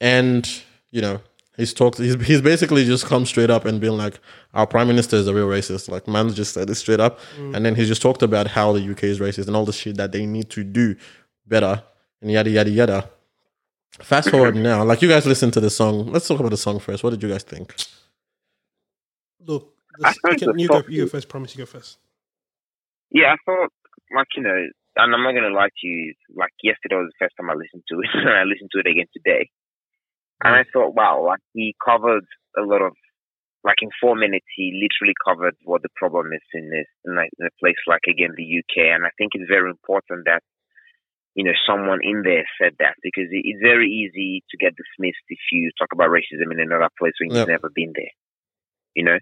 and you know. He's talked. He's he's basically just come straight up and been like, "Our prime minister is a real racist." Like, man just said it straight up, mm. and then he's just talked about how the UK is racist and all the shit that they need to do better and yada yada yada. Fast forward now, like you guys listen to the song. Let's talk about the song first. What did you guys think? Look, I this, think can- the you, go, top you go first. Promise you go first. Yeah, I thought like you know, and I'm not gonna lie to you. Like yesterday was the first time I listened to it, and I listened to it again today, and I mm. thought, wow, like he covered a lot of. Like in four minutes, he literally covered what the problem is in this in, like, in a place like again the UK, and I think it's very important that you know someone in there said that because it, it's very easy to get dismissed if you talk about racism in another place when you've Yep. never been there. You know,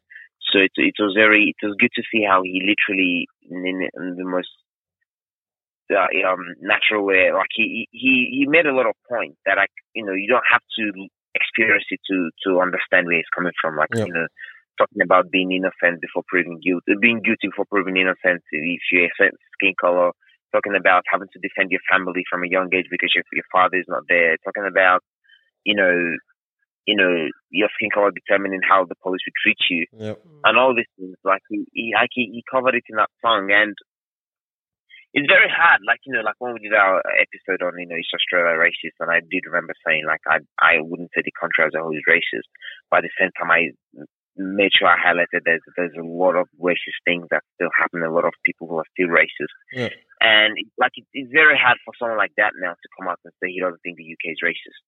so it it was very it was good to see how he literally in, in the most uh, um natural way like he he he made a lot of points that I you know you don't have to experience it to to understand where it's coming from like Yeah. you know talking about being innocent before proving guilt being guilty before proving innocent if you're a skin color talking about having to defend your family from a young age because your your father is not there talking about you know you know your skin color determining how the police would treat you Yep. and all these things. Like he, he, like he, he covered it in that song, and it's very hard. Like you know, like when we did our episode on you know East Australia racist, and I did remember saying like I I wouldn't say the country as a whole is racist, but at the same time I made sure I highlighted there's there's a lot of racist things that still happen. A lot of people who are still racist, Yeah. and like it, it's very hard for someone like that now to come out and say he doesn't think the UK is racist.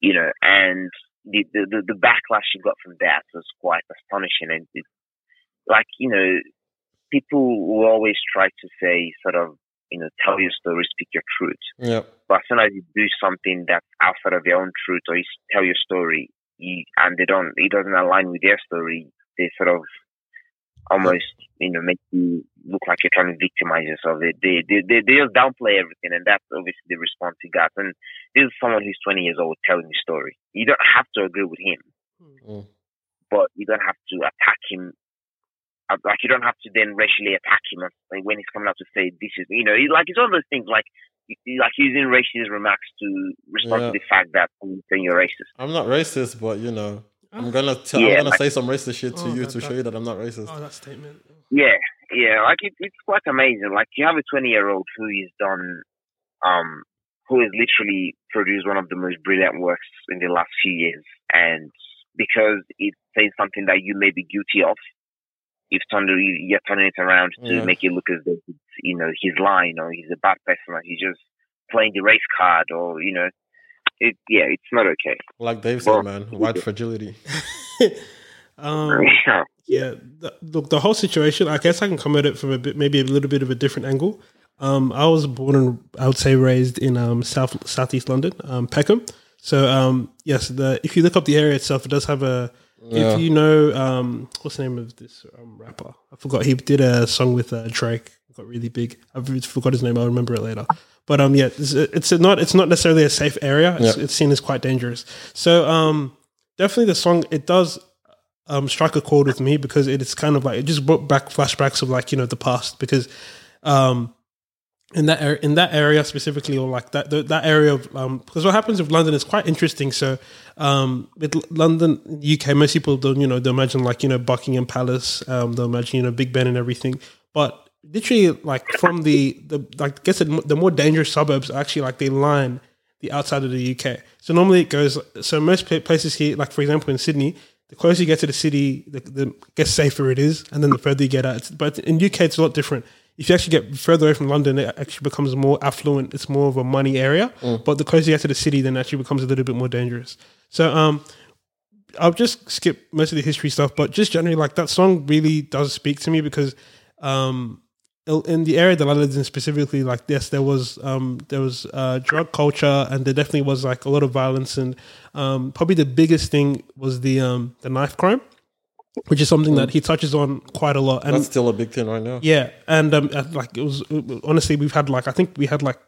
You know, and the the, the, backlash he got from that was quite astonishing, and it, like you know, people will always try to say sort of you know tell your story, speak your truth. Yep. But as soon as you do something that's outside of your own truth, or you tell your story, you, and they don't, it doesn't align with their story, they sort of almost, you know, make you look like you're trying to victimize yourself. They, they, they, they, they just downplay everything, and that's obviously the response he got. And this is someone who's 20 years old telling the story. You don't have to agree with him, Mm. but you don't have to attack him. Uh, Like you don't have to then racially attack him like, when he's coming out to say this is, you know, he- like it's all those things like, you- like using racist remarks to respond Yeah. to the fact that I'm saying you're racist. I'm not racist, but you know, I'm gonna tell, Yeah, I'm gonna like- say some racist shit to Oh, you that- to show that- you that I'm not racist. Oh, that statement. Yeah, yeah, like it, it's quite amazing. Like you have a 20 year old who is done, um, who has literally produced one of the most brilliant works in the last few years, and because it's saying something that you may be guilty of, you've turned it- you're turning it around to Yeah. make it look as though it's, you know he's lying or he's a bad person or he's just playing the race card or you know, it yeah, it's not okay. Like Dave said, Well, man, white fragility. um, yeah, the, look, the whole situation. I guess I can come at it from a bit, maybe a little bit of a different angle. Um, I was born and I would say raised in um, south southeast London, um, Peckham. So um, yes, the if you look up the area itself, it does have a. Yeah. If you know, um, what's the name of this um, rapper? I forgot. He did a song with uh, Drake. Got really big. I forgot his name. I'll remember it later. But um, yeah, it's, it's not it's not necessarily a safe area. It's, Yeah. it's seen as quite dangerous. So um, definitely the song it does um, strike a chord with me because it is kind of like it just brought back flashbacks of like you know the past because um, in that area, in that area specifically, or like that that area of because what happens with London is quite interesting. So um, with London, UK, most people don't you know they imagine like you know Buckingham Palace, um, they imagine you know Big Ben and everything, but literally like from the the like I guess the more dangerous suburbs actually like they line the outside of the UK. So normally it goes. So most places here, like for example in Sydney, the closer you get to the city, the, the guess safer it is, and then the further you get out. But in UK, it's a lot different. If you actually get further away from London, it actually becomes more affluent. It's more of a money area. Mm. But the closer you get to the city, then it actually becomes a little bit more dangerous. So um, I'll just skip most of the history stuff, but just generally, like that song really does speak to me because um, in the area that I lived in specifically, like yes, there was um, there was uh, drug culture, and there definitely was like a lot of violence, and um, probably the biggest thing was the um, the knife crime, which is something mm. that he touches on quite a lot. And that's still a big thing right now. Yeah, and um, like it was honestly, we've had like I think we had like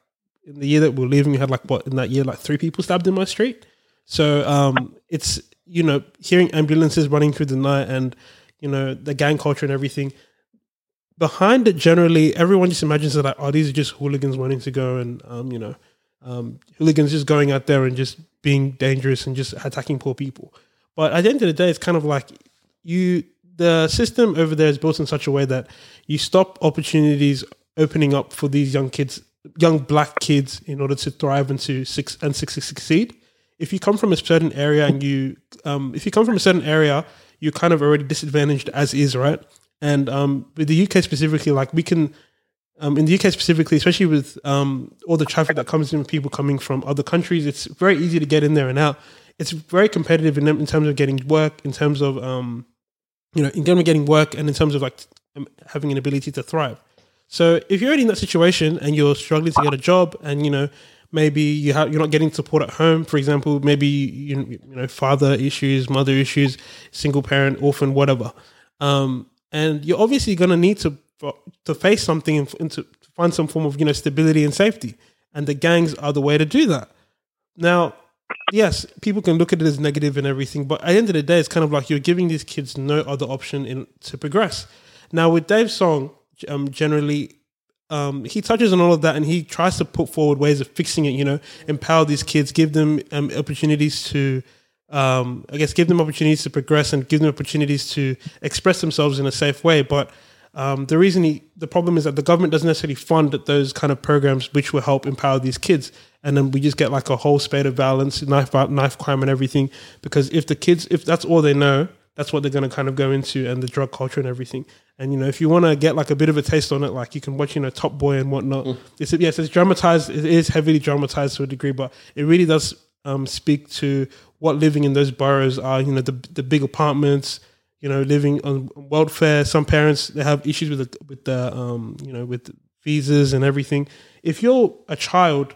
in the year that we are leaving, we had like what in that year like three people stabbed in my street. So um, it's you know hearing ambulances running through the night and you know the gang culture and everything behind it, generally, everyone just imagines that like, oh, these are just hooligans wanting to go and um, you know, um, hooligans just going out there and just being dangerous and just attacking poor people. But at the end of the day, it's kind of like you. The system over there is built in such a way that you stop opportunities opening up for these young kids, young black kids, in order to thrive and to six and succeed. If you come from a certain area and you, um, if you come from a certain area, you're kind of already disadvantaged as is, right? And um, with the UK specifically, like we can, um, in the UK specifically, especially with um, all the traffic that comes in, people coming from other countries, it's very easy to get in there and out. It's very competitive in, in terms of getting work, in terms of um, you know, in terms of getting work, and in terms of like um, having an ability to thrive. So if you're already in that situation and you're struggling to get a job, and you know maybe you have you're not getting support at home, for example, maybe you you know father issues, mother issues, single parent, orphan, whatever. Um, and you're obviously going to need to to face something and to find some form of you know stability and safety. And the gangs are the way to do that. Now, yes, people can look at it as negative and everything, but at the end of the day, it's kind of like you're giving these kids no other option in to progress. Now, with Dave's song, um, generally, um, he touches on all of that and he tries to put forward ways of fixing it. You know, empower these kids, give them um, opportunities to um, I guess give them opportunities to progress and give them opportunities to express themselves in a safe way. But um, the reason he, the problem is that the government doesn't necessarily fund those kind of programs which will help empower these kids, and then we just get like a whole spate of violence, knife knife crime, and everything. Because if the kids, if that's all they know, that's what they're going to kind of go into, and the drug culture and everything. And you know, if you want to get like a bit of a taste on it, like you can watch, you know, Top Boy and whatnot. Mm. It's yes, it's dramatized. It is heavily dramatized to a degree, but it really does um, speak to what living in those boroughs are. You know, the the big apartments. You know, living on welfare. Some parents they have issues with the with the um, you know with visas and everything. If you're a child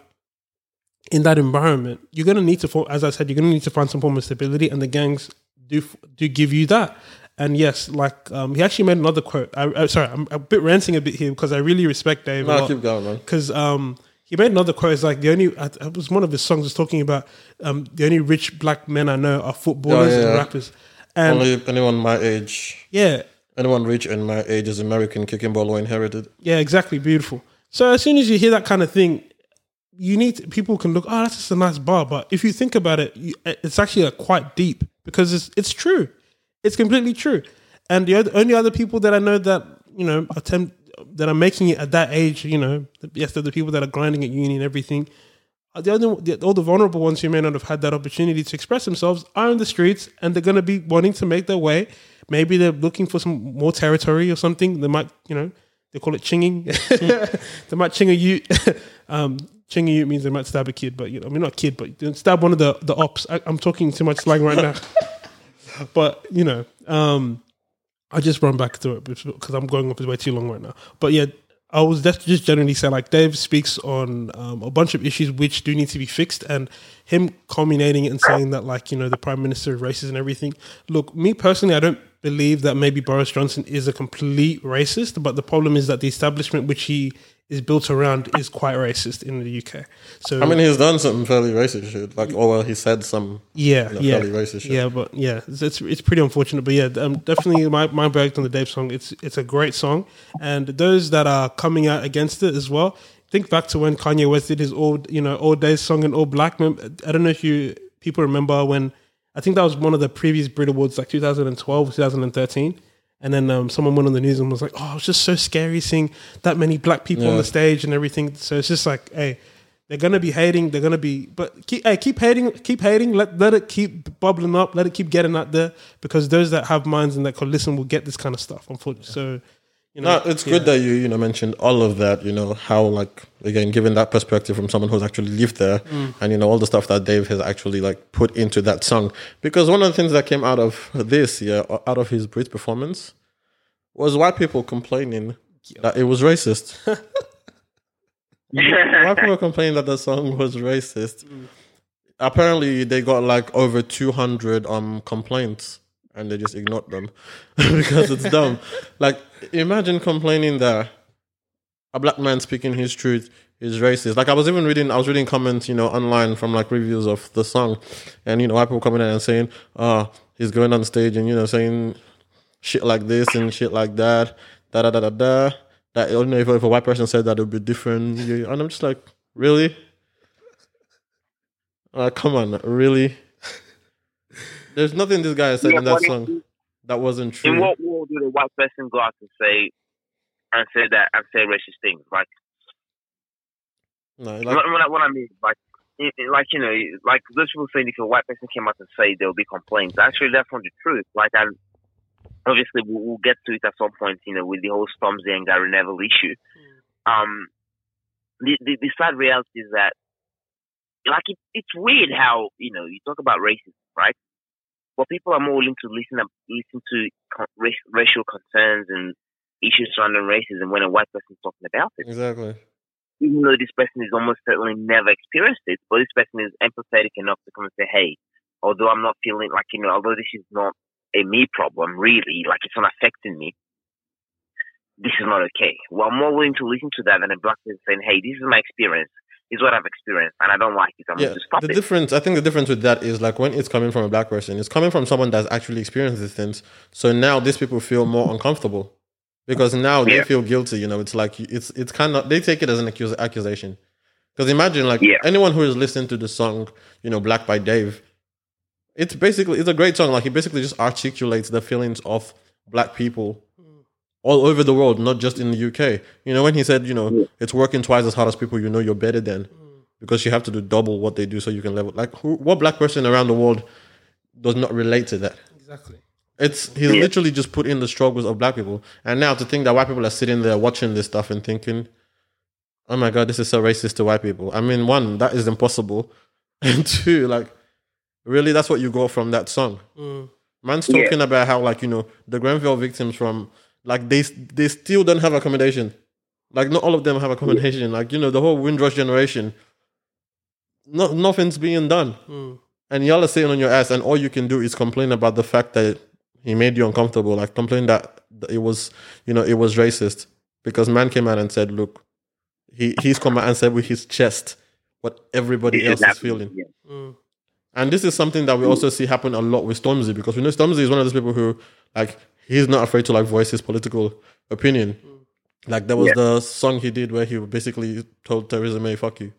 in that environment, you're going to need to, as I said, you're going to need to find some form of stability, and the gangs do do give you that. And yes, like um, he actually made another quote. I, I, sorry, I'm a bit ranting a bit here because I really respect Dave. No, keep going, man. Because um, he made another quote. It's like the only it was one of his songs was talking about um, the only rich black men I know are footballers oh, yeah. and rappers. And only anyone my age. Yeah. Anyone rich in my age is American kicking ball or inherited. Yeah, exactly. Beautiful. So as soon as you hear that kind of thing, you need to, people can look. Oh, that's just a nice bar. But if you think about it, you, it's actually quite deep because it's it's true. It's completely true. And the other, only other people that I know that you know attempt that are making it at that age, you know, yes, they're the people that are grinding at uni and everything. Uh, the other, the, all the vulnerable ones who may not have had that opportunity to express themselves are in the streets, and they're going to be wanting to make their way. Maybe they're looking for some more territory or something. They might, you know, they call it chinging. they might ching a you. um, ching a you means they might stab a kid, but you know, I mean not kid, but stab one of the the ops. I, am talking too much slang right now. but you know, um, I just run back to it because I'm going up is way too long right now. But yeah, I was just generally saying like Dave speaks on um, a bunch of issues which do need to be fixed, and him culminating it and saying that like you know the prime minister is racist and everything. Look, me personally, I don't believe that maybe Boris Johnson is a complete racist, but the problem is that the establishment which he is built around is quite racist in the UK. So I mean, he's done some fairly racist shit. Like, well, he said some yeah, you know, yeah, racist shit. Yeah, but yeah, it's, it's, pretty unfortunate. But yeah, um, definitely my my verdict on the Dave song. It's it's a great song, and those that are coming out against it as well. think back to when Kanye West did his old, you know, old days song in all black. I don't know if you people remember when I think that was one of the previous Brit Awards, like 2012, 2013. And then um, someone went on the news and was like, "Oh, it's just so scary seeing that many black people on the stage and everything." So it's just like, hey, they're gonna be hating. They're gonna be, but keep, hey, keep hating, keep hating. Let let it keep bubbling up. Let it keep getting out there because those that have minds and that can listen will get this kind of stuff. Unfortunately, so you know, No, it's good that you you know mentioned all of that. You know how like again, given that perspective from someone who's actually lived there, Mm. and you know all the stuff that Dave has actually like put into that song. Because one of the things that came out of this, yeah, out of his Brit performance, was white people complaining that it was racist. white people complaining that the song was racist. Apparently, they got like over two hundred um complaints, and they just ignored them because it's dumb. Like, imagine complaining that a black man speaking his truth is racist. Like, I was even reading, I was reading comments, you know, online from like reviews of the song, and you know, white people coming in and saying, "Ah, he's going on stage and you know saying shit like this and shit like that, da da da da da." That don't know if, if a white person said that it would be different, and I'm just like, really? Uh, come on, really? There's nothing this guy said Yeah, in that song in- that wasn't true. In what world did a white person go out and say and say that and say racist things? Like, no, like, what, what, I- what I mean, like, it, it- like you know, like those people saying if a white person came out and say there will be complaints. Actually, that's not the truth. Like, and obviously we'll, we'll get to it at some point. You know, with the whole Stormzy and Gary Neville issue. Um, the, the the sad reality is that, like, it, it's weird how you know you talk about racism, right? But people are more willing to listen up, listen to race, racial concerns and issues surrounding racism when a white person is talking about it exactly. even though this person is almost certainly never experienced it, but this person is empathetic enough to come and say, hey, although I'm not feeling like, you know, although this is not a me problem, really, like it's not affecting me, this is not okay. Well, I'm more willing to listen to that than a black person saying, hey, this is my experience. Is what I've experienced, and I don't like it. I'm Yeah, the it. difference. I think the difference with that is like when it's coming from a black person, it's coming from someone that's actually experienced these things. So now these people feel more uncomfortable because now they Yeah. feel guilty. You know, it's like it's it's kind of they take it as an accus- accusation. Because imagine like Yeah. anyone who is listening to the song, you know, Black by Dave, it's basically it's a great song. Like he basically just articulates the feelings of black people all over the world, not just in the UK. You know, when he said, you know, it's working twice as hard as people you know you're better than, mm. because you have to do double what they do so you can level. Like, who, what black person around the world does not relate to that? exactly. It's he's literally just put in the struggles of black people, and now to think that white people are sitting there watching this stuff and thinking, "Oh my god, this is so racist to white people." I mean, one, that is impossible, and two, like, really, that's what you got from that song. Mm. Man's Yeah. talking about how, like, you know, the Grenfell victims from, like, they they still don't have accommodation. Like, not all of them have accommodation. Like, you know, the whole Windrush generation, no, nothing's being done. Hmm. And y'all are sitting on your ass, and all you can do is complain about the fact that he made you uncomfortable. Like, complain that that it was, you know, it was racist. Because man came out and said, look, he, he's come out and said with his chest what everybody This else is is feeling. happening, yeah. Hmm. And this is something that we also see happen a lot with Stormzy because we know Stormzy is one of those people who, like, he's not afraid to like voice his political opinion. Like there was Yeah. the song he did where he basically told Theresa May "fuck you,"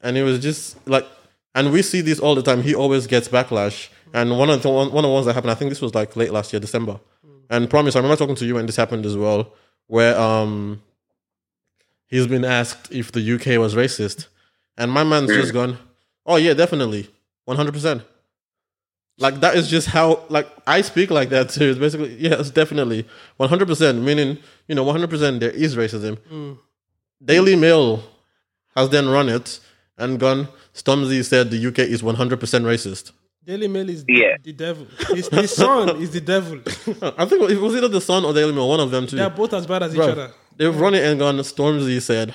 and it was just like, and we see this all the time. He always gets backlash, and one of the one, one of the ones that happened, I think this was like late last year, December. And promise, I remember talking to you when this happened as well, where um, he's been asked if the UK was racist, and my man's just gone, "Oh yeah, definitely, one hundred percent." Like that is just how like I speak like that too. It's basically yes, definitely, one hundred percent. Meaning, you know, one hundred percent there is racism. Mm. Daily Mail has then run it and gone. Stormzy said the UK is one hundred percent racist. Daily Mail is Yeah. the devil. His, his son is the devil. I think it was either the son or Daily Mail, one of them too. They're both as bad as each other. They've run it and gone. Stormzy said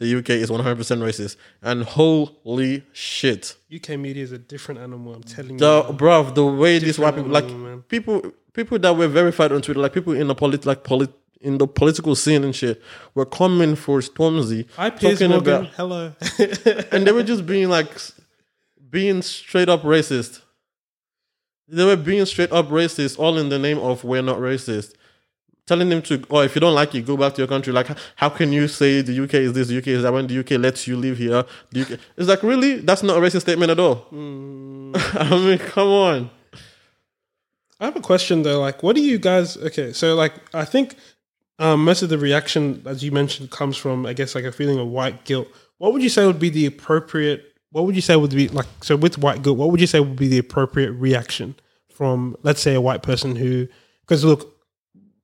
the UK is one hundred percent racist, and holy shit. UK media is a different animal. I'm telling The you. bruv, the way these white people like man. people people that were verified on Twitter, like people in the polit like polit in the political scene and shit, were coming for Stormzy, I talking Morgan. about, Hello. and they were just being like, being straight up racist. They were being straight up racist, all in the name of we're not racist. Telling them to, oh, if you don't like it, go back to your country. Like, how can you say the UK is this, the UK is that when the UK lets you live here? The UK, it's like, really? That's not a racist statement at all. I mean, come on. I have a question though. Like, what do you guys? Okay, so like, I think um, most of the reaction, as you mentioned, comes from, I guess, like a feeling of white guilt. What would you say would be the appropriate? What would you say would be like? So with white guilt, what would you say would be the appropriate reaction from, let's say, a white person who? Because look,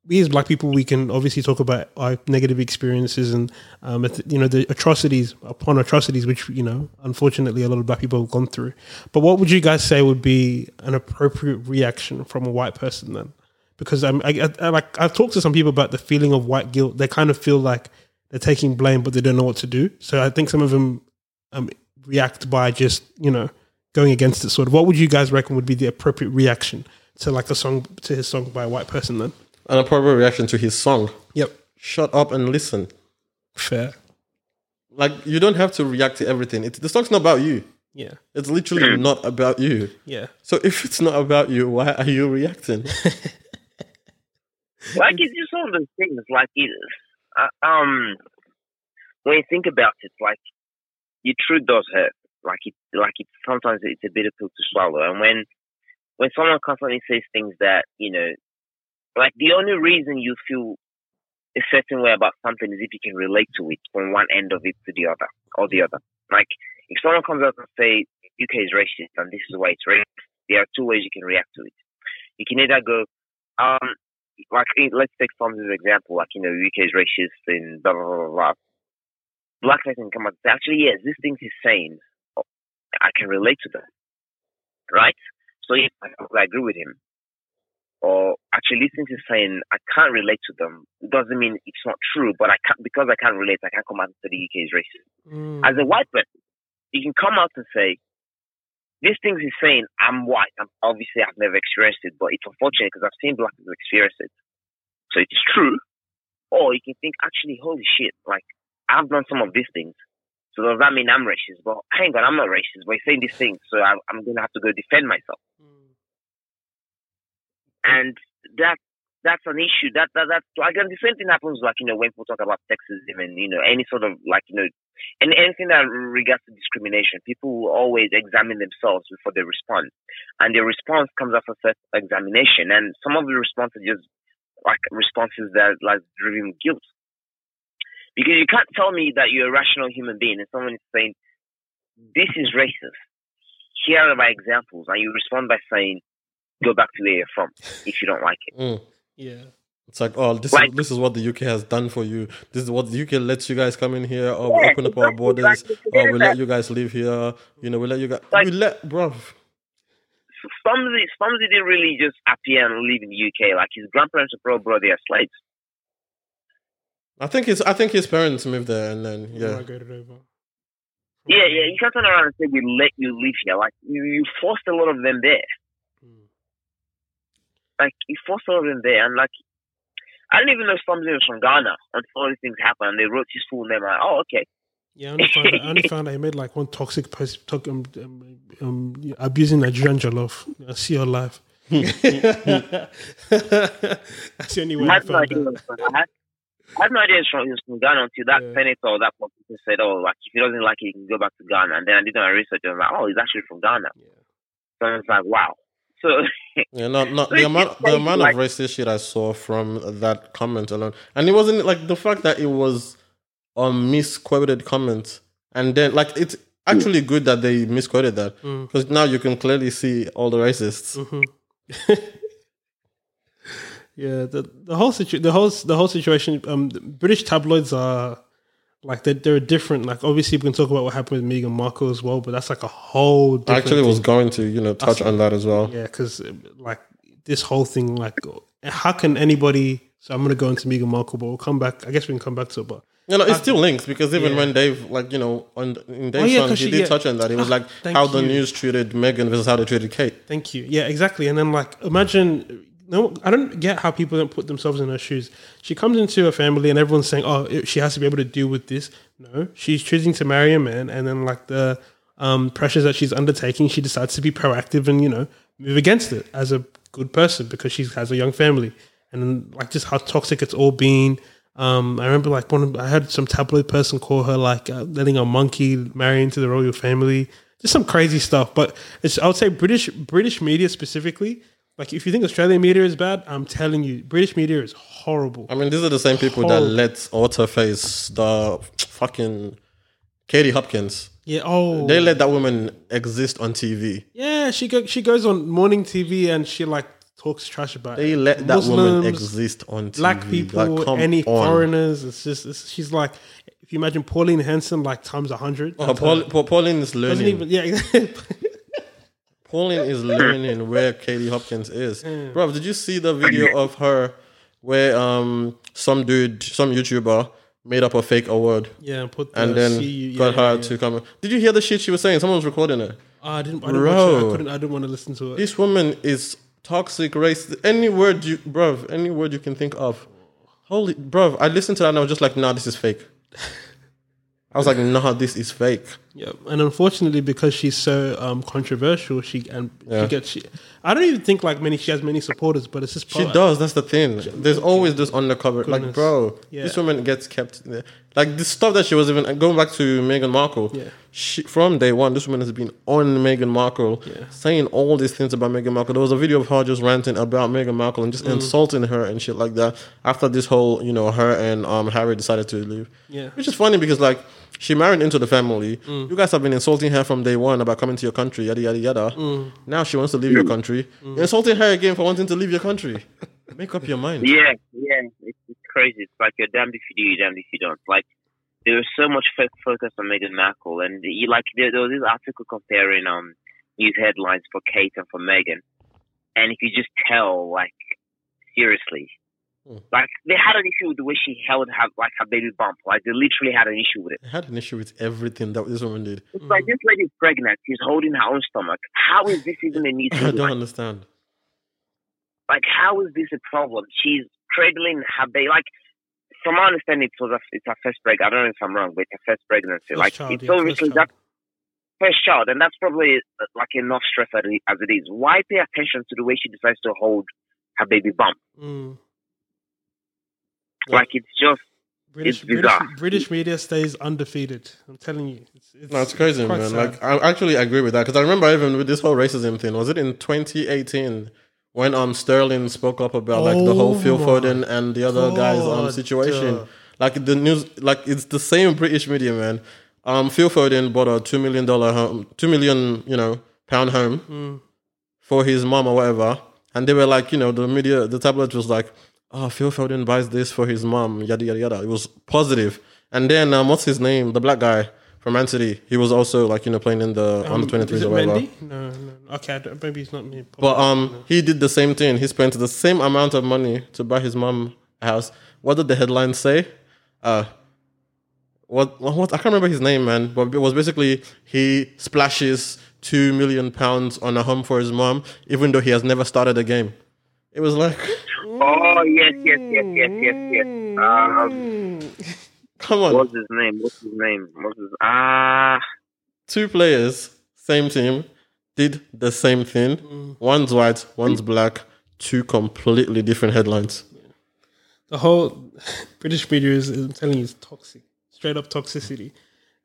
we as black people, we can obviously talk about our negative experiences and um, you know the atrocities upon atrocities, which you know unfortunately a lot of black people have gone through. But what would you guys say would be an appropriate reaction from a white person then? Because I'm, I, I, like I've talked to some people about the feeling of white guilt. They kind of feel like they're taking blame, but they don't know what to do. So I think some of them um, react by just you know going against it. Sort of. What would you guys reckon would be the appropriate reaction to like the song to his song by a white person then? An appropriate reaction to his song. Yep. Shut up and listen. Fair. Like, you don't have to react to everything. It, the song's not about you. Yeah. It's literally not about you. Yeah. So if it's not about you, why are you reacting? like it's just one of those things. Like it, uh, um, when you think about it, like your truth does hurt. Like it, like it. Sometimes it's a bitter pill to swallow. And when when someone constantly says things that you know, like the only reason you feel a certain way about something is if you can relate to it from one end of it to the other or the other. Like if someone comes out and say UK is racist and this is why it's racist, there are two ways you can react to it. You can either go, um, like let's take an example, like you know UK is racist and blah blah blah blah. Black guys can come out and say, actually, yes, this thing he's saying, I can relate to that, right? So yes, I agree with him. Or actually listening to saying I can't relate to them it doesn't mean it's not true, but I can't because I can't relate, I can't come out and say the UK is racist. Mm. As a white person, you can come out and say, these things he's saying, I'm white. I'm, obviously, I've never experienced it, but it's unfortunate because I've seen black people experience it. So it's true. Or you can think, actually, holy shit, like, I've done some of these things. So does that mean I'm racist? Well, hang on, I'm not racist, but he's saying these things, so I, I'm going to have to go defend myself. And that that's an issue. That that that's again the same thing happens like you know when people talk about sexism and you know any sort of like you know and anything that regards to discrimination, people will always examine themselves before they respond, and their response comes after self examination. And some of the responses just like responses that like driven guilt, because you can't tell me that you're a rational human being and someone is saying this is racist. Here are my examples, and you respond by saying go back to where you're from if you don't like it. Mm. Yeah. It's like, oh, this Like- is this is what the UK has done for you. This is what the UK lets you guys come in here. Oh, we open up our borders. exactly. Oh, we let you guys live here. You know, we let you guys. Like- we let, bro. Stormzy, Stormzy didn't really just appear and live in the UK. Like his grandparents were probably brought there slaves. I think his I think his parents moved there, and then yeah, Yeah, yeah. You can't turn around and say we let you live here. Like you, you forced a lot of them there. Like you forced a lot of them there, and like I didn't even know Stormzy was from Ghana until all these things happened. and They wrote his full name. Like, oh, okay. Yeah, I only found out, I only found out he made like one toxic post talk, um, um, um, abusing Nigerian jollof. I see your life. That's the only way I I had no idea. he out. was from- I had, I had no idea he was from, he was from Ghana until that Yeah. senator or that politician said, oh, like if he doesn't like it, he can go back to Ghana. And then I did my research and I was like, oh, he's actually from Ghana. Yeah. So I was like, wow. So yeah. Not not So the amount the amount like- of racist shit I saw from that comment alone, and it wasn't like the fact that it was a misquoted comment, and then like it's actually good that they misquoted that Mm. because now you can clearly see all the racists. Mhm. yeah, the the whole situ- the whole the whole situation. Um, British tabloids are like they're, they're different. Like obviously, we can talk about what happened with Meghan Markle as well, but that's like a whole. I Different actually was thing. going to you know touch on that as well. Yeah, because like this whole thing, like, how can anybody? So I'm gonna go into Meghan Markle, but we'll come back. I guess we can come back to it. But You know, it still links because even yeah. when Dave, like you know, on in Dave's Oh, yeah, song, he did yeah. touch on that. It was Ah, like how the news treated Meghan versus how they treated Kate. Thank you. Yeah, exactly. And then like imagine no I don't get how people don't put themselves in her shoes. She comes into a family and everyone's saying, "Oh, she has to be able to deal with this." No, she's choosing to marry a man and then like the um, pressures that she's undertaking, she decides to be proactive and, you know, move against it as a good person because she has a young family. and like just how toxic it's all been. Um, I remember like one I had some tabloid person call her like uh, letting a monkey marry into the royal family. Just some crazy stuff. But I would say British British media specifically. Like if you think Australian media is bad, I'm telling you, British media is horrible. I mean, these are the same people that let what's face the fucking Katie Hopkins. Yeah. Oh. They let that woman exist on TV. yeah. She go, she goes on morning TV and she like talks trash about They let that woman exist on TV. black people, Like, any on. foreigners. It's just it's, she's like if you imagine Pauline Hanson like times a hundred. Oh, Paul, Paul, Pauline is learning. even yeah. Pauline is learning where Katie Hopkins is. Bro, did you see the video of her where um some dude, some YouTuber made up a fake award yeah, and put the and then CU got yeah, her yeah, to come? Did you hear the shit she was saying? Someone was recording it. Oh, I didn't. I didn't Bro. watch it. I couldn't. I didn't want to listen to it. This woman is toxic race. Any word you, bruv, any word you can think of. Holy, bro, I listened to that and I was just like, nah, this is fake. I was like, nah, this is fake. Yeah, and unfortunately, because she's so um, controversial, she and Yeah. she gets. She, I don't even think like many. She has many supporters, but it's just She does. That's the thing. There's always this undercover. Like, bro, Yeah. this woman gets kept there. Like the stuff that she was even going back to Meghan Markle. Yeah. She, from day one, this woman has been on Meghan Markle, Yeah. saying all these things about Meghan Markle. There was a video of her just ranting about Meghan Markle and just Mm. insulting her and shit like that. After this whole, you know, her and um Harry decided to leave. Yeah. Which is funny because like she married into the family. Mm. You guys have been insulting her from day one about coming to your country, yada yada yada. Mm. Now she wants to leave your country. You're insulting her again for wanting to leave your country. Make up your mind. Yeah, yeah, it's, it's crazy. It's like you're damned if you do, you're damned if you don't. Like there was so much focus on Meghan Markle, and you like there, there was this article comparing um news headlines for Kate and for Meghan, and if you just tell, like seriously, Hmm. like they had an issue with the way she held her like her baby bump. Like they literally had an issue with it. I had an issue with everything that this woman did. It's like this lady's pregnant. She's holding her own stomach. How is this even a news I don't headline? understand. like how is this a problem? She's cradling her baby. Like from my understanding, it was a, it's her first break. I don't know if I'm wrong, but it's her first pregnancy. First like child, it's yeah, obviously that first child, and that's probably like enough stress as as it is. Why pay attention to the way she decides to hold her baby bump? Mm. Yeah. Like it's just British, It's British. British media stays undefeated. I'm telling you, it's, it's, No, it's crazy, quite man. sad. Like, I actually agree with that because I remember even with this whole racism thing. Was it in 2018 when um Sterling spoke up about like the whole Oh Phil Foden and the other guys um situation? Like the news, like it's the same British media, man. Um, Phil Foden bought a two million dollar home, two million, you know, pound home Mm. for his mom or whatever, and they were like, you know, the media, the tablet was like, oh, Phil Foden buys this for his mom, yada yada yada. It was positive, and then um, what's his name, the black guy from Man City, he was also like you know playing in the Um, under twenty is threes it or whatever. Mendy? No, no. Okay, maybe it's not me. But um, he did the same thing. He spent the same amount of money to buy his mom a house. What did the headline say? Uh, what, what what I can't remember his name, man. But it was basically he splashes two million pounds on a home for his mom, even though he has never started a game. It was like, oh yes, yes, yes, yes, yes, yes. Um, come on, what's his name? What's his name? What's his ah? two players, same team, did the same thing. One's white, one's black. Two completely different headlines. the whole British media is, I'm telling you, is toxic, straight up toxicity.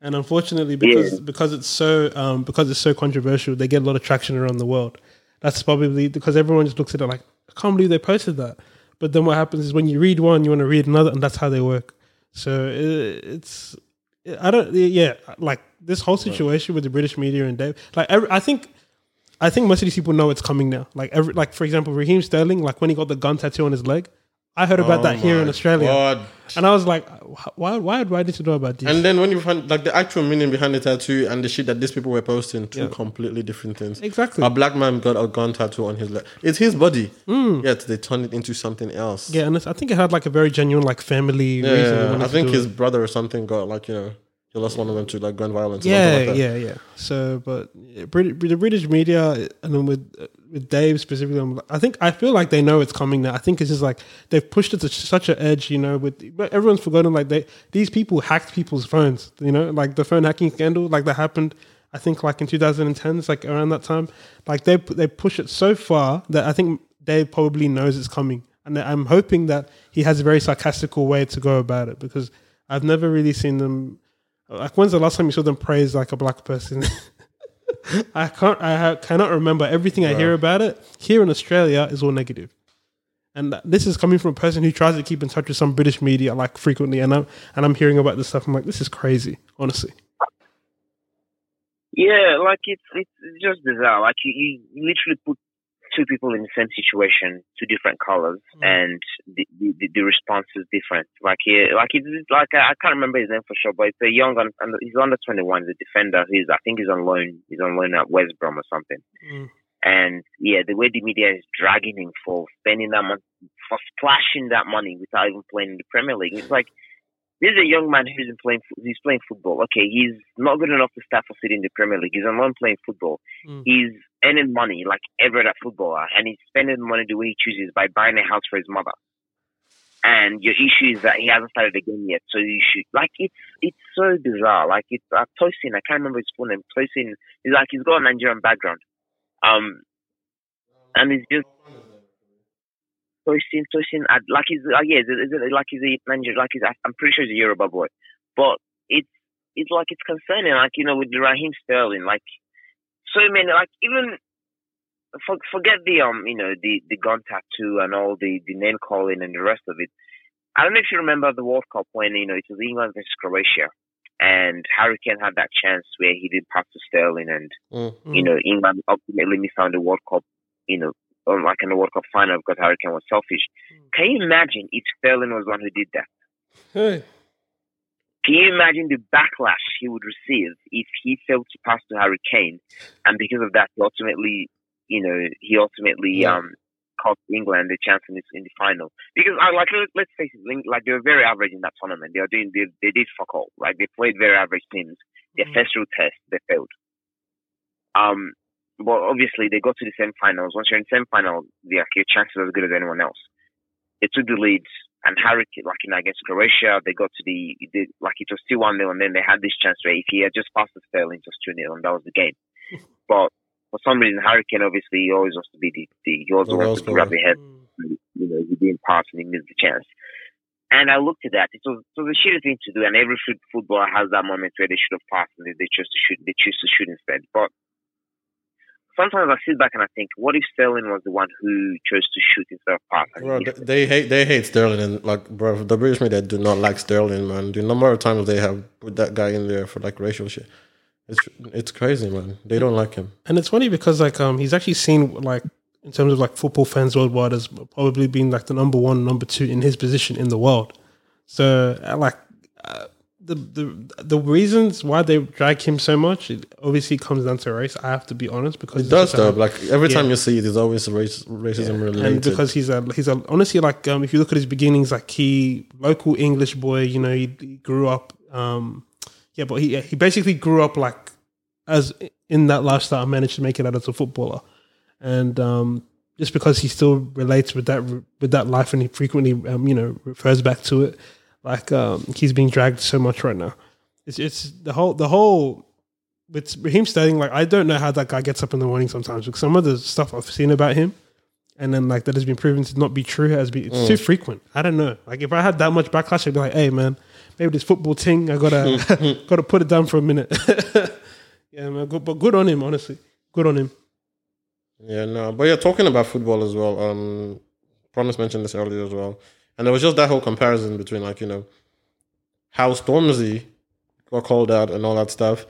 And unfortunately, because Yeah. because it's so um, because it's so controversial, they get a lot of traction around the world. That's probably because everyone just looks at it like, I can't believe they posted that. But then what happens is when you read one, you want to read another, and that's how they work. So it, it's I don't yeah like this whole situation with the British media and Dave. Like every, I think I think most of these people know it's coming now. Like every like for example, Raheem Sterling, like when he got the gun tattoo on his leg, I heard about Oh that here in Australia, God. and I was like, why why do I need to know about this? And then when you find like the actual meaning behind the tattoo and the shit that these people were posting, two Yeah. completely different things. exactly. A black man got a gun tattoo on his leg. It's his body. Hmm. Yet they turned it into something else. Yeah, and I think it had like a very genuine like family Yeah, reason. yeah, I think his it. brother or something got like you know he lost one of them to like gun violence. yeah, like that. yeah, yeah. So, but yeah, Brit- the British media, and then with with Dave specifically, I think I feel like they know it's coming now. I think it's just like they've pushed it to such an edge, you know. With but everyone's forgotten like they these people hacked people's phones, you know, like the phone hacking scandal, like that happened. I think like in 2010, it's like around that time. Like they they push it so far that I think Dave probably knows it's coming. and I'm hoping that he has a very sarcastical way to go about it because I've never really seen them. Like, when's the last time you saw them praise like a black person? I can't. I ha- cannot remember. Everything I hear about it here in Australia is all negative, and this is coming from a person who tries to keep in touch with some British media like frequently. And I'm and I'm hearing about this stuff. I'm like, this is crazy, honestly. Yeah, like it's it's just bizarre. Like you, you literally put two people in the same situation, two different colors, mm. and the, the the response is different. Like he, like it's like I can't remember his name for sure, but it's a young and he's under twenty one, the defender. He's I think he's on loan. He's on loan at West Brom or something. Mm. And yeah, the way the media is dragging him for spending that money, for splashing that money without even playing in the Premier League, it's like this is a young man who's playing. He's playing football. Okay, he's not good enough to start for City in the Premier League. He's on loan playing football. Mm. He's earning money like every other footballer, and he's spending money the way he chooses by buying a house for his mother. And your issue is that he hasn't started the game yet, so you should like it's it's so bizarre. Like it's uh, Tosin, I can't remember his full name. Tosin is like he's got a Nigerian background, um, and he's just Tosin, Tosin, like he's uh, yeah, is it like he's a Nigerian, like he's I'm pretty sure he's a Yoruba boy, but it's it's like it's concerning, like you know, with Raheem Sterling, like so many, like even for, forget the um, you know, the the gun tattoo and all the the name calling and the rest of it. I don't know if you remember the World Cup when you know it was England versus Croatia, and Harry Kane had that chance where he did pass to Sterling, and mm-hmm. you know England ultimately missed out on the World Cup, you know, like in the World Cup final because Harry Kane was selfish. Mm. Can you imagine if Sterling was the one who did that? Hey. Can you imagine the backlash he would receive if he failed to pass to Harry Kane, and because of that, he ultimately, you know, he ultimately yeah. um cost England the chance in, this, in the final? Because, uh, like, let's face it, like they were very average in that tournament. They are doing, they, they did fuck all. Like they played very average teams. Their mm. first real test, they failed. Um, but obviously they got to the semi-finals. Once you're in semi-final, the, your chances are as good as anyone else. They took the lead, and Harry, like in against Croatia, they got to the, the like it was two one nil, and then they had this chance where if he had just passed the Sterling, just two 0 and that was the game. but for some reason, Harry Kane obviously he always wants to be the, the he always wants to grab the head. Mm. You know, he didn't pass and he missed the chance. And I looked at that. It was, it was a shitty thing to do, and every footballer has that moment where they should have passed and they, they chose to shoot. They choose to shoot instead. But sometimes I sit back and I think, what if Sterling was the one who chose to shoot instead of pass? Bro, they, they hate they hate Sterling and like bro, the British media do not like Sterling, man. The number of times they have put that guy in there for like racial shit. It's it's crazy, man. They don't like him. And it's funny because like um he's actually seen like in terms of like football fans worldwide as probably being like the number one, number two in his position in the world. So uh, like uh, the the the reasons why they drag him so much it obviously comes down to race. I have to be honest because it does though. Like every yeah. time you see it, there's always race, racism yeah. related. And because he's a he's a honestly like um, if you look at his beginnings, like he local English boy, you know, he, he grew up. Um, yeah, but he he basically grew up like as in that lifestyle, managed to make it out as a footballer, and um, just because he still relates with that with that life, and he frequently um, you know refers back to it like um, he's being dragged so much right now. It's it's the whole the whole with Raheem Sterling. Like I don't know how that guy gets up in the morning sometimes because some of the stuff I've seen about him, and then like that has been proven to not be true. Has been it's mm. too frequent. I don't know. Like if I had that much backlash, I'd be like, hey man, maybe this football thing, I gotta gotta put it down for a minute. yeah, man. Good, but good on him, honestly. Good on him. Yeah, no, but yeah, talking about football as well. Um, Promise mentioned this earlier as well. And there was just that whole comparison between like, you know, how Stormzy got called out and all that stuff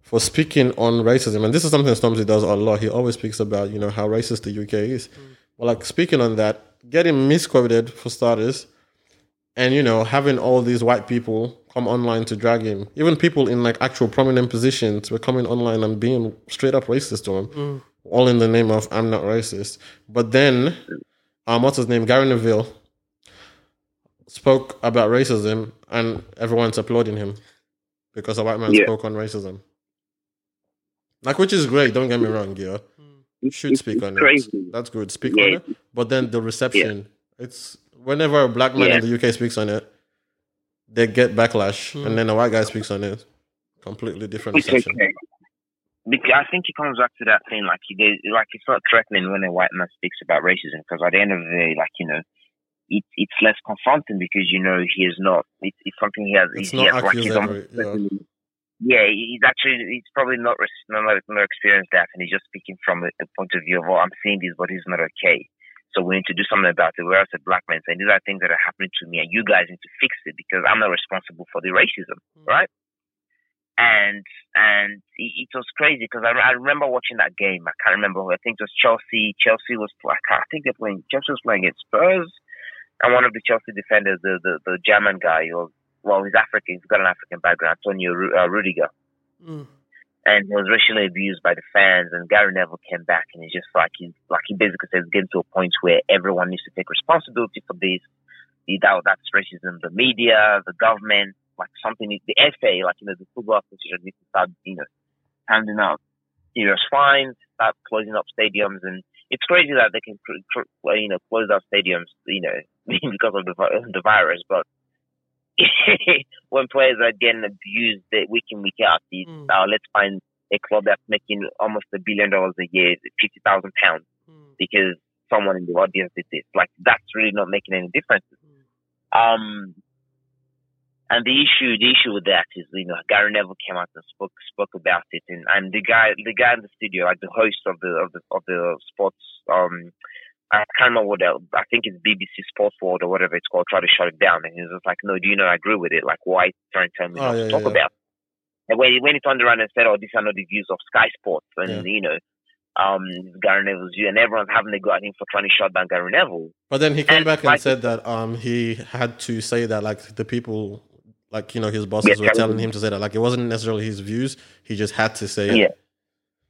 for speaking on racism. And this is something Stormzy does a lot. He always speaks about, you know, how racist the UK is. Mm. Well, like speaking on that, getting misquoted for starters, and you know, having all these white people come online to drag him. Even people in like actual prominent positions were coming online and being straight up racist to him. Mm. All in the name of I'm not racist. But then um what's his name? Gary Neville spoke about racism and everyone's applauding him because a white man yeah. spoke on racism. Like, which is great. Don't get me wrong, yeah. You should speak on crazy. it. That's good. Speak yeah. on it. But then the reception, yeah. it's whenever a black man in the UK speaks on it, they get backlash, mm. and then a white guy speaks on it, completely different reception. Okay. because I think it comes back to that thing, like he did, like it's not threatening when a white man speaks about racism, because at the end of the day, like you know, it, it's less confronting because you know he is not. It, it's something he has. It's he not has, like he's accusatory, almost- yeah, he's actually he's probably not not not experienced that, and he's just speaking from a, a point of view of, oh, I'm seeing this, but it's not okay. So we need to do something about it. Whereas a black man saying these are things that are happening to me, and you guys need to fix it because I'm not responsible for the racism, hmm. right? And and it, was crazy because I, I remember watching that game. I can't remember. I think it was Chelsea. Chelsea was like I think they're playing. Chelsea was playing against Spurs, and one of the Chelsea defenders, the the, the German guy, or well, he's African. He's got an African background. Antonio uh, Rudiger Mm. and he was racially abused by the fans. And Gary Neville came back, and he's just like he's like he basically says, getting to a point where everyone needs to take responsibility for this. That that's racism. The media, the government, like something. needs- The FA, like you know, the football association needs to start, you know, handing out serious fines, start closing up stadiums, and it's crazy that they can, cr- cr- well, you know, close out stadiums, you know, because of the the virus, but. when players are getting abused week in week out, these, Mm. uh, let's find a club that's making almost a billion dollars a year, fifty thousand pounds, Mm. because someone in the audience did this. Like that's really not making any difference. Um, and the issue, the issue with that is, you know, Gary Neville came out and spoke spoke about it, and, and the guy, the guy in the studio, like the host of the of the of the sports, um, I can't remember what the, I think it's BBC Sports World or whatever it's called, tried to shut it down, and he was just like, no, do you not agree with it? Like, why trying to tell me Oh, not yeah, to talk yeah, about? And when he, when he turned around and said, oh, these are not the views of Sky Sports, and Yeah. you know. Um, Gary Neville's view, and everyone's having a go at him for trying to shut down Gary Neville. But then he came And back and like- said that um he had to say that like the people like you know his bosses were telling telling him to say that like it wasn't necessarily his views. He just had to say it.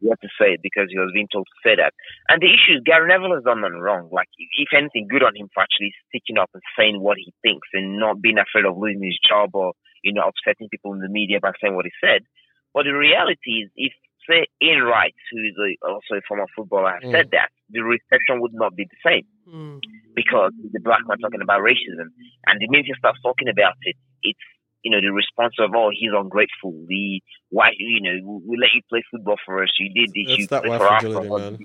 You have to say it because he was being told to say that. And the issue is Gary Neville has done nothing wrong. Like, if anything, good on him for actually sticking up and saying what he thinks and not being afraid of losing his job or, you know, upsetting people in the media by saying what he said. But the reality is, if, say, Ian Wright, who is a, also a former footballer, has Mm. said that, the reception would not be the same Mm. because the black man talking about racism. And the minute he starts talking about it, it's you know the response of oh he's ungrateful. The why you know we, we let you play football for us. You did this. It's you that played white for us. fragility, man.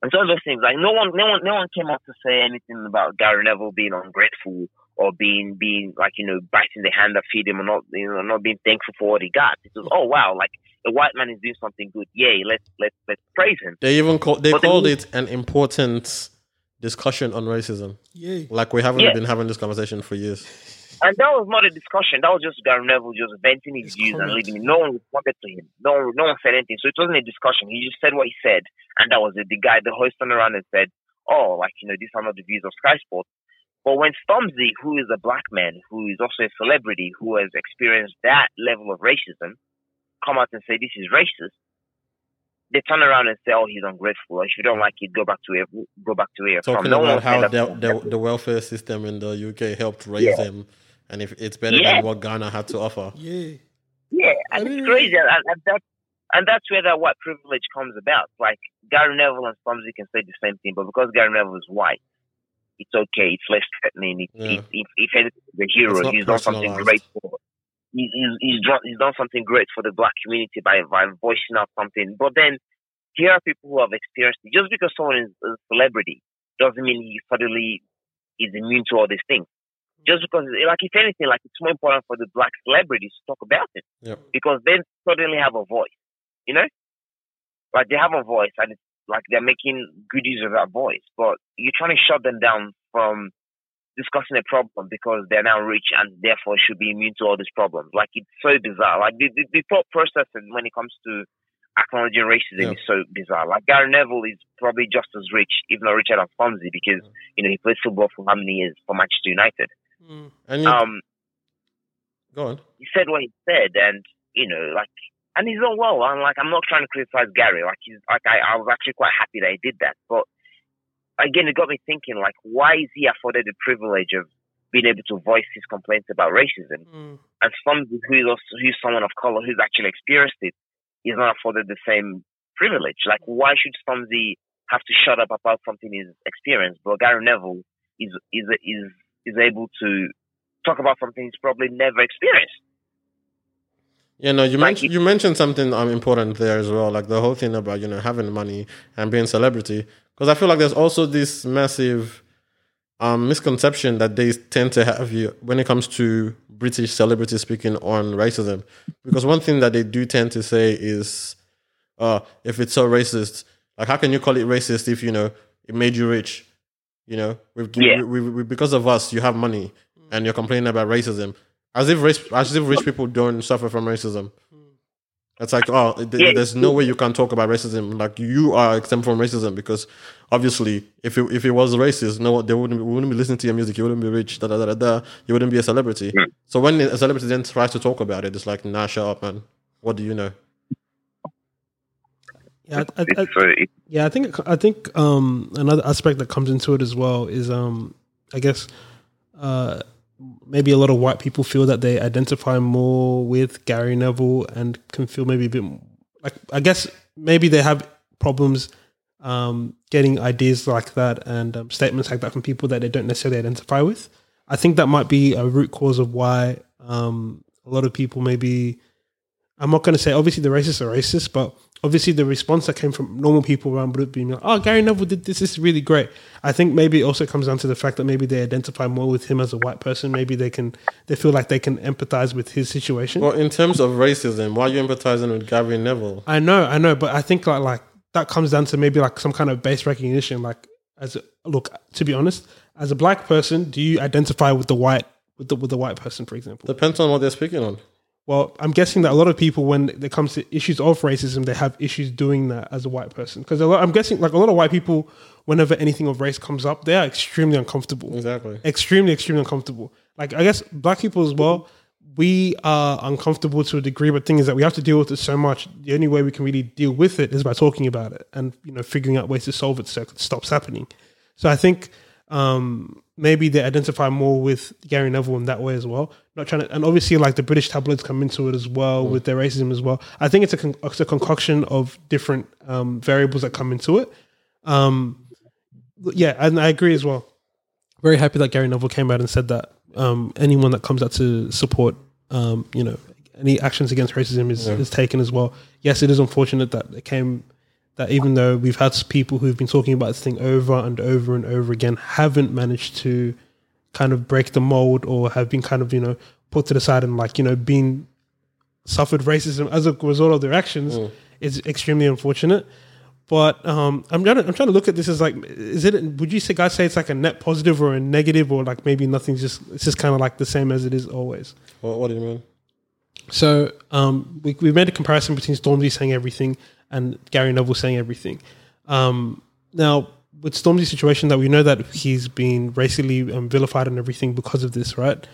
And so those things like no one, no one, no one came out to say anything about Gary Neville being ungrateful or being being like you know biting the hand that feed him or not you know not being thankful for what he got. It was oh wow like a white man is doing something good. Yay, let's let's let's praise him. They even call, they But the- called it an important discussion on racism. Yay. Like we haven't Yeah. been having this conversation for years. And that was not a discussion. That was just Gary Neville just venting his views and leaving. No one responded to him. No, one- no one said anything. So it wasn't a discussion. He just said what he said, and that was it. The guy, the host, turned around and said, "Oh, like you know, these are not the views of Sky Sports." But when Stormzy, who is a black man, who is also a celebrity, who has experienced that level of racism, come out and say this is racist, they turn around and say, "Oh, he's ungrateful. If you don't like it, go back to where go back to where Talking from." No about how the, the the welfare system in the UK helped raise Yeah. him, and if it's better Yeah. than what Ghana had to offer. Yay. Yeah, and didn't it's crazy, and, and that and that's where that white privilege comes about. Like Gary Neville and Stormzy can say the same thing, but because Gary Neville is white, it's okay. It's less threatening. It, Yeah. it, if if anything, the hero, It's not he's done something great for. He's he's he's done, he's done something great for the black community by by voicing out something. But then here are people who have experienced it. Just because someone is a celebrity doesn't mean he suddenly is immune to all these things. Just because, like, if anything, like it's more important for the black celebrities to talk about it Yep. because they suddenly have a voice, you know? Like they have a voice and it's like they're making good use of that voice, but you're trying to shut them down from discussing a problem because they're now rich and therefore should be immune to all these problems. Like it's so bizarre. Like the, the, the thought process when it comes to acknowledging racism Yeah. is so bizarre. Like Gary Neville is probably just as rich, if not richer than Stormzy because, mm. you know, he played football for how many years for Manchester United. Mm. And you, Um, go on. he said what he said, and you know, like, and he's done well. I'm like, I'm not trying to criticize Gary. Like, he's like, I, I was actually quite happy that he did that. But again, it got me thinking, like, why is he afforded the privilege of being able to voice his complaints about racism, Mm. and some who is also, who's someone of color who's actually experienced it is not afforded the same privilege. Like, why should Stormzy have to shut up about something he's experienced, but Gary Neville is is is is able to talk about something he's probably never experienced. Yeah, no, you Like mentioned you mentioned something um, important there as well, like the whole thing about you know having money and being celebrity. Because I feel like there's also this massive um, misconception that they tend to have you when it comes to British celebrities speaking on racism. Because one thing that they do tend to say is, uh, if it's so racist, like how can you call it racist if you know it made you rich? You know, we've, Yeah. we, we, we, because of us, you have money, and you're complaining about racism, as if rich, as if rich people don't suffer from racism. It's like, oh, th- Yeah. there's no way you can talk about racism. Like you are exempt from racism because obviously, if it, if it was racist, no, they wouldn't we wouldn't be listening to your music. You wouldn't be rich. Da da da da. da. You wouldn't be a celebrity. Hmm. So when a celebrity then tries to talk about it, it's like, nah, shut up, man. What do you know? Yeah, I, I, Yeah, I think I think um, another aspect that comes into it as well is um, I guess uh, maybe a lot of white people feel that they identify more with Gary Neville and can feel maybe a bit like I guess maybe they have problems um, getting ideas like that and um, statements like that from people that they don't necessarily identify with. I think that might be a root cause of why um, a lot of people maybe I'm not going to say obviously the racists are racist, but obviously the response that came from normal people around would being like, "Oh, Gary Neville did this. This is really great." I think maybe it also comes down to the fact that maybe they identify more with him as a white person. Maybe they can they feel like they can empathize with his situation. Well, in terms of racism, why are you empathizing with Gary Neville? I know, I know, but I think like like that comes down to maybe like some kind of base recognition. Like as a, look, to be honest, as a black person, do you identify with the white with the with the white person, for example? Depends on what they're speaking on. Well, I'm guessing that a lot of people, when it comes to issues of racism, they have issues doing that as a white person. Because I'm guessing, like a lot of white people, whenever anything of race comes up, they are extremely uncomfortable. Exactly. Extremely, extremely uncomfortable. Like I guess black people as well, we are uncomfortable to a degree. But the thing is that we have to deal with it so much. The only way we can really deal with it is by talking about it and you know figuring out ways to solve it so it stops happening. So I think um, maybe they identify more with Gary Neville in that way as well. Not trying to, and obviously like the British tabloids come into it as well with their racism as well. I think it's a, con- it's a concoction of different um, variables that come into it. Um, yeah, and I agree as well. Very happy that Gary Neville came out and said that um, anyone that comes out to support, um, you know, any actions against racism is, is taken as well. Yes, it is unfortunate that it came that even though we've had people who've been talking about this thing over and over and over again, haven't managed to kind of break the mold or have been kind of you know put to the side and like you know been suffered racism as a result of their actions is extremely unfortunate. But um, I'm trying to I'm trying to look at this as like is it would you say guys say it's like a net positive or a negative or like maybe nothing's just it's just kind of like the same as it is always. What, what do you mean? So um, we we made a comparison between Stormzy saying everything and Gary Neville saying everything. Um, now with Stormzy's situation, that we know that he's been racially um, vilified and everything because of this, right?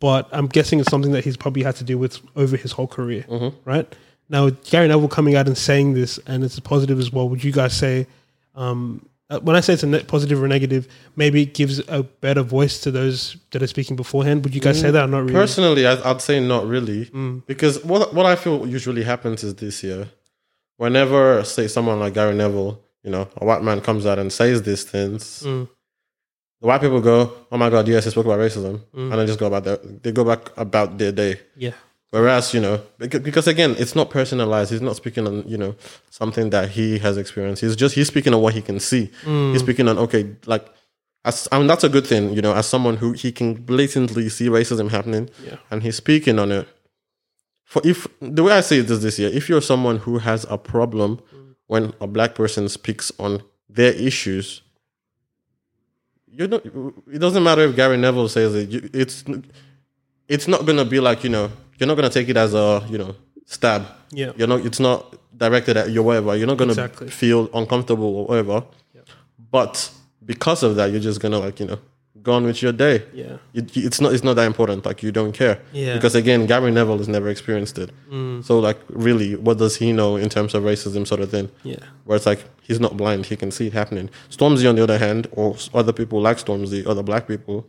But I'm guessing it's something that he's probably had to deal with over his whole career, right? Now with Gary Neville coming out and saying this, and it's a positive as well. Would you guys say? Um, Uh, when I say it's a net positive or negative, maybe it gives a better voice to those that are speaking beforehand. Would you guys say mm. that or not really? Personally, I'd say not really, mm. because what what I feel usually happens is this year, whenever say someone like Gary Neville, you know, a white man comes out and says these things, Mm. the white people go, "Oh my God, yes, he spoke about racism," mm. and they just go about their they go back about their day. yeah, Whereas, you know, because, again, it's not personalized. He's not speaking on, you know, something that he has experienced. He's just he's speaking on what he can see. Mm. He's speaking on okay, like as I mean that's a good thing, you know, as someone who he can blatantly see racism happening Yeah. and he's speaking on it. For if the way I say it is this year, if you're someone who has a problem when a black person speaks on their issues, you know, it doesn't matter if Gary Neville says it. It's it's not gonna be like you know you're not gonna take it as a you know stab. Yeah. You're not. It's not directed at you, whatever. You're not gonna Exactly. feel uncomfortable or whatever. But because of that, you're just gonna like you know go on with your day. yeah, It, it's not. It's not that important. Like you don't care. Yeah. Because again, Gary Neville has never experienced it. Mm. So like, really, what does he know in terms of racism, sort of thing? yeah, Where it's like he's not blind; he can see it happening. Stormzy, on the other hand, or other people like Stormzy, other black people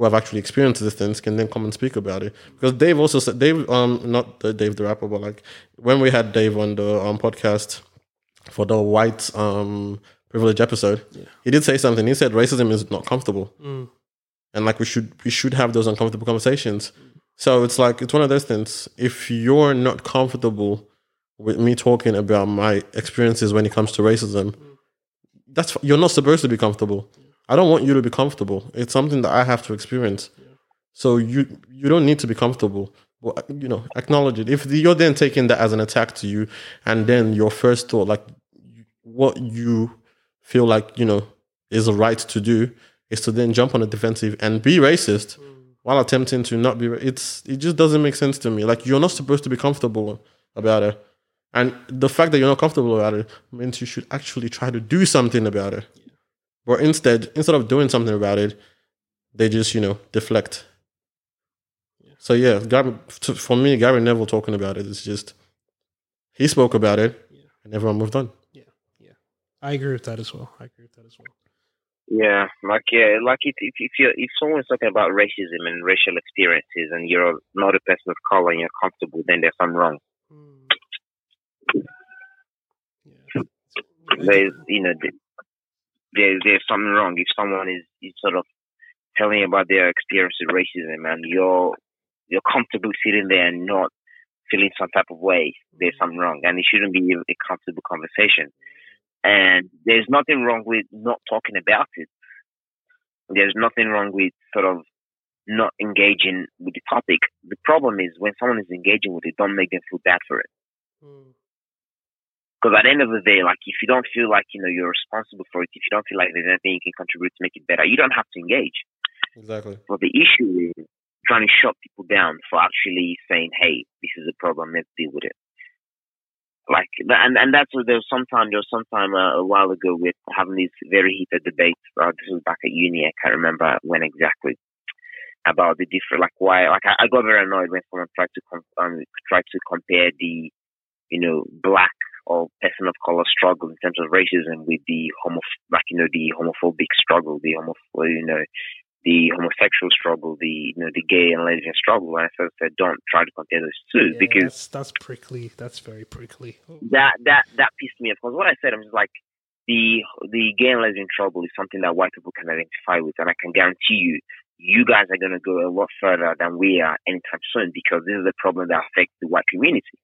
who have actually experienced these things, can then come and speak about it. Because Dave also said, Dave, um, not the Dave the rapper, but like when we had Dave on the um podcast for the white um privilege episode, he did say something. He said racism is not comfortable, and like we should we should have those uncomfortable conversations. So it's like it's one of those things. If you're not comfortable with me talking about my experiences when it comes to racism, that's you're not supposed to be comfortable. I don't want you to be comfortable. It's something that I have to experience. So you you don't need to be comfortable. But you know, acknowledge it. If you're then taking that as an attack to you, and then your first thought, like what you feel like you know is a right to do, is to then jump on the defensive and be racist while attempting to not be. It's it just doesn't make sense to me. Like you're not supposed to be comfortable about it, and the fact that you're not comfortable about it means you should actually try to do something about it. But instead, instead of doing something about it, they just you know deflect. So yeah, Gary, for me, Gary Neville talking about it is just he spoke about it, and everyone moved on. Yeah, yeah, I agree with that as well. I agree with that as well. Yeah, like yeah, like if if if, you're, if someone's talking about racism and racial experiences, and you're not a person of color and you're comfortable, then there's something wrong. Hmm. Yeah. There's you know th- there's there's something wrong if someone is, is sort of telling about their experience with racism and you're you're comfortable sitting there and not feeling some type of way. There's something wrong, and it shouldn't be a, a comfortable conversation. And there's nothing wrong with not talking about it. There's nothing wrong with sort of not engaging with the topic. The problem is when someone is engaging with it, don't make them feel bad for it. Mm. Because at the end of the day, like if you don't feel like you know you're responsible for it, if you don't feel like there's anything you can contribute to make it better, you don't have to engage. Exactly. But the issue is trying to shut people down for actually saying, "Hey, this is a problem. Let's deal with it." Like, and and that's what there was sometime there was sometime uh, a while ago with having these very heated debates. Uh, this was back at uni. I can't remember when exactly about the different, like why. Like I, I got very annoyed when someone tried to com- um, tried to compare the, you know, black or person of color struggle in terms of racism with the homo, like you know, the homophobic struggle, the homo, you know, the homosexual struggle, the you know the gay and lesbian struggle. And I sort of said, don't try to compare those two Yeah, because that's, that's prickly. That's very prickly. Oh. that that that pissed me off. Because what I said, I'm just like the the gay and lesbian struggle is something that white people can identify with, and I can guarantee you. You guys are going to go a lot further than we are anytime soon because this is a problem that affects the white community.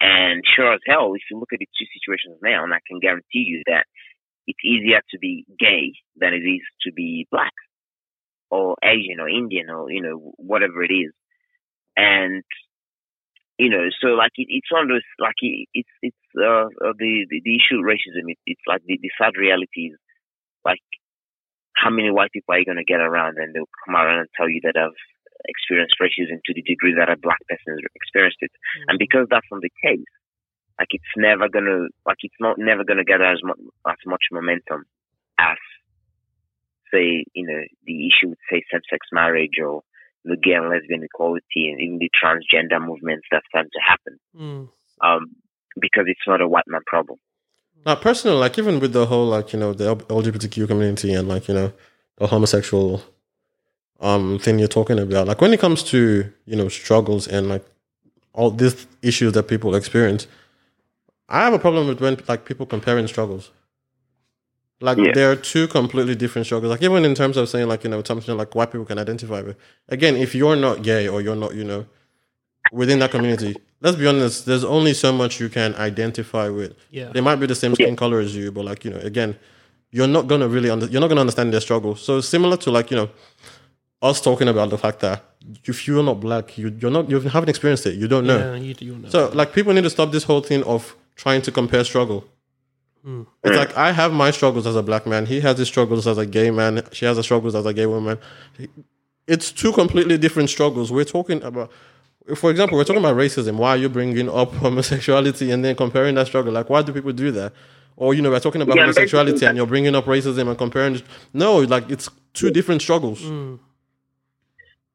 And sure as hell, if you look at the two situations now, and I can guarantee you that it's easier to be gay than it is to be black or Asian or Indian or, you know, whatever it is. And, you know, so like it, it's one of those, like it, it's, it's, uh, uh, the, the, the issue of racism, it, it's like the, the sad reality is like how many white people are you going to get around and they'll come around and tell you that I've experienced racism to the degree that a black person has experienced it. And because that's not the case, like it's never gonna like it's not never gonna get as much as much momentum as say you know the issue with say same sex marriage or the gay and lesbian equality and even the transgender movements that starting to happen Mm. um because it's not a white man problem Now, personally, like even with the whole like you know the LGBTQ community and like you know the homosexual um thing you're talking about, like when it comes to you know struggles and like all these issues that people experience, I have a problem with when like people comparing struggles. Like Yeah. there are two completely different struggles. Like even in terms of saying like you know something like white people can identify with. Again, if you're not gay or you're not you know within that community, let's be honest. There's only so much you can identify with. Yeah. They might be the same skin color as you, but like you know, again, you're not gonna really under, you're not gonna understand their struggle. So similar to like you know, us talking about the fact that if you're not black, you you're not you haven't experienced it, you don't know. Yeah, you, you know. So like people need to stop this whole thing of trying to compare struggle. It's like I have my struggles as a black man. He has his struggles as a gay man. She has her struggles as a gay woman. It's two completely different struggles. We're talking about, for example, we're talking about racism. Why are you bringing up homosexuality and then comparing that struggle? Like, why do people do that? Or you know, we're talking about Yeah, homosexuality and you're bringing up racism and comparing. No, like it's two different struggles. Mm.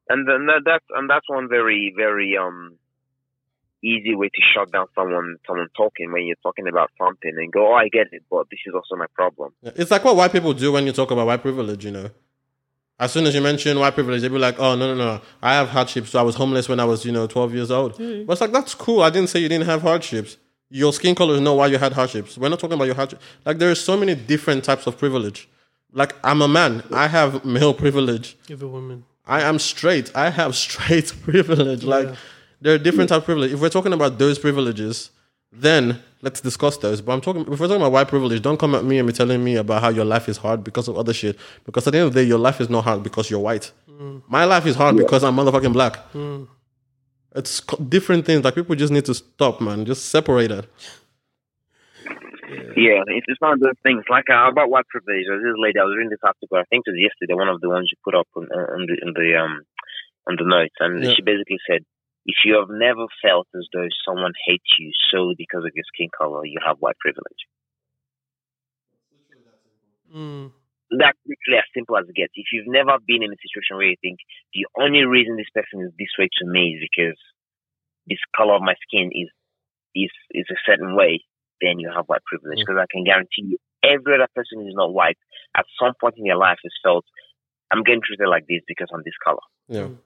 And then that, that's and that's one very very um easy way to shut down someone someone talking when you're talking about something and go oh i get it but this is also my problem It's like what white people do when you talk about white privilege, you know. As soon as you mention white privilege, they be like, "Oh no, no, no! I have hardships. So I was homeless when I was, you know, twelve years old." But it's like that's cool. I didn't say you didn't have hardships. Your skin color is not why you had hardships. We're not talking about your hardships. Like there are so many different types of privilege. Like I'm a man. I have male privilege. Give a woman. I am straight. I have straight privilege. Like there are different type of privilege. If we're talking about those privileges, then let's discuss those. But I'm talking if we're talking about white privilege, don't come at me and be telling me about how your life is hard because of other shit. Because at the end of the day, your life is not hard because you're white. Mm. My life is hard because I'm motherfucking black. Mm. It's different things. Like people just need to stop, man. Just separate it. Yeah, it's just one of those things. Like uh, about white privilege. There was this lady. I was reading this article. I think it was yesterday. One of the ones you put up on, on the on the um on the notes, and Yeah. she basically said, if you have never felt as though someone hates you solely because of your skin color, you have white privilege. Mm. That's literally as simple as it gets. If you've never been in a situation where you think the only reason this person is this way to me is because this color of my skin is is is a certain way, then you have white privilege. Mm. Because I can guarantee you, every other person who's not white at some point in their life has felt, I'm getting treated like this because I'm this color. Yeah. Mm.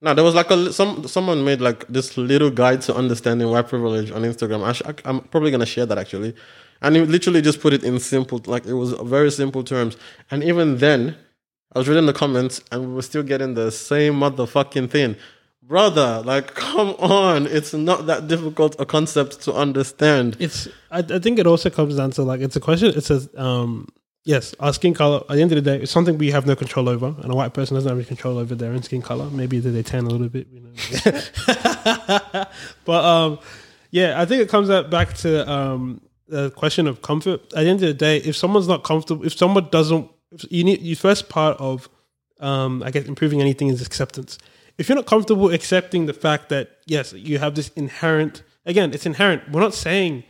No, there was like a some someone made like this little guide to understanding white privilege on Instagram. I sh- I'm probably gonna share that actually, and he literally just put it in simple, like it was very simple terms. And even then, I was reading the comments, and we were still getting the same motherfucking thing, brother. Like, come on, it's not that difficult a concept to understand. It's. I, I think it also comes down to like it's a question. It says, um, yes, our skin color. At the end of the day, it's something we have no control over, and a white person doesn't have any control over their own skin color. Maybe they tan a little bit, you know. but um, yeah, I think it comes back to um the question of comfort. At the end of the day, if someone's not comfortable, if someone doesn't, if you need your first part of um, I guess improving anything is acceptance. If you're not comfortable accepting the fact that yes, you have this inherent again, it's inherent. We're not saying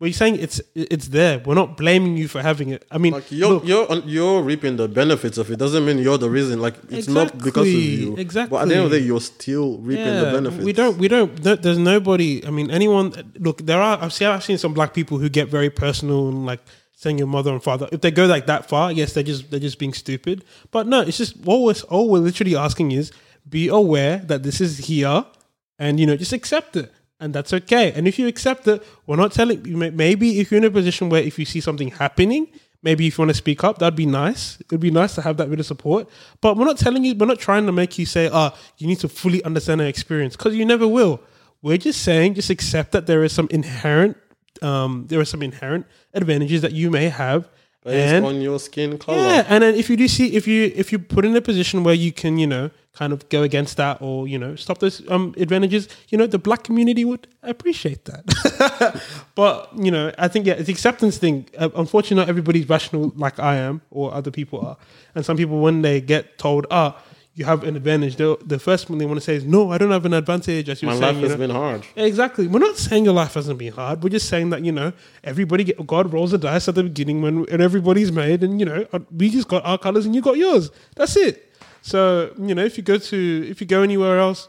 we're saying it's it's there. We're not blaming you for having it. I mean, Like you're look, you're you're reaping the benefits of it. Doesn't mean you're the reason. Like it's not because of you. Exactly. But at the end of the day, you're still reaping the benefits. We don't. We don't. there- There's nobody. I mean, anyone. Look, there are. I've seen. I've seen some black people who get very personal and like saying your mother and father. If they go like that far, yes, they're just they're just being stupid. But no, it's just all we're all we're literally asking is be aware that this is here, and you know just accept it. And that's okay. And if you accept it, we're not telling you. Maybe if you're in a position where if you see something happening, maybe if you want to speak up, that'd be nice. It'd be nice to have that bit of support. But we're not telling you, we're not trying to make you say, ah, you need to fully understand our experience because you never will. We're just saying, just accept that there is some inherent, um, there are some inherent advantages that you may have. Based and on your skin color. yeah, and then if you do see if you if you put in a position where you can you know kind of go against that or you know stop those um advantages, you know the black community would appreciate that. but you know I think yeah, it's the acceptance thing. Uh, unfortunately, not everybody's rational like I am or other people are, and some people when they get told ah. You have an advantage. The, the first thing they want to say is, "No, I don't have an advantage." As you My were life saying, you has know. been hard. Exactly. We're not saying your life hasn't been hard. We're just saying that you know everybody get God rolls the dice at the beginning when and everybody's made, and you know uh, we just got our colors and you got yours. That's it. So you know if you go to if you go anywhere else,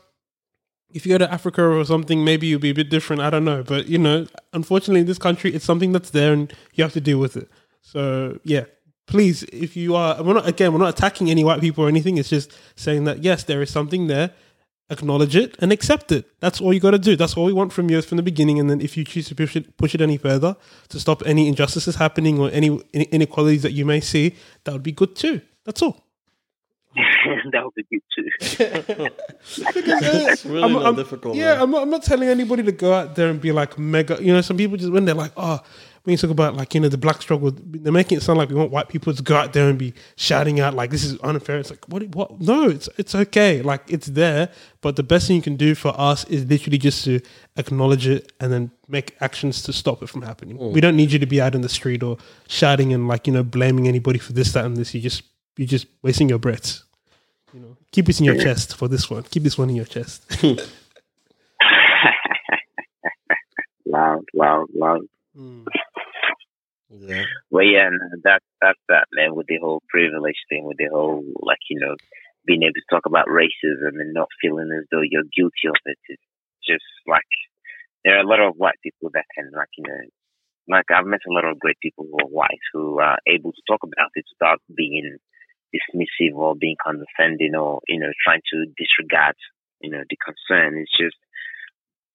if you go to Africa or something, maybe you'll be a bit different. I don't know, but you know, unfortunately, in this country, it's something that's there, and you have to deal with it. So yeah. Please, if you are, we're not again, we're not attacking any white people or anything. It's just saying that yes, there is something there acknowledge it and accept it. That's all you got to do. That's all we want from you from the beginning. And then if you choose to push it, push it any further to stop any injustices happening or any any inequalities that you may see, that would be good too. That's all. that would be good too. It's really I'm- not I'm- difficult. Yeah. I'm not, I'm not telling anybody to go out there and be like mega. You know, some people just when they're like, oh, when you talk about like you know the black struggle, they're making it sound like we want white people to go out there and be shouting out like this is unfair. It's like what? What? No, it's it's okay. Like it's there, but the best thing you can do for us is literally just to acknowledge it and then make actions to stop it from happening. Mm. We don't need you to be out in the street or shouting and like you know blaming anybody for this, that, and this. You just you're just wasting your breath. You know, keep it in your chest for this one. Keep this one in your chest. loud, loud, loud. Mm. Yeah. Well, yeah, and that that's that man with the whole privilege thing, with the whole like you know being able to talk about racism and not feeling as though you're guilty of it. It's just like there are a lot of white people that can like you know like I've met a lot of great people who are white who are able to talk about it without being dismissive or being condescending or you know trying to disregard you know the concern. It's just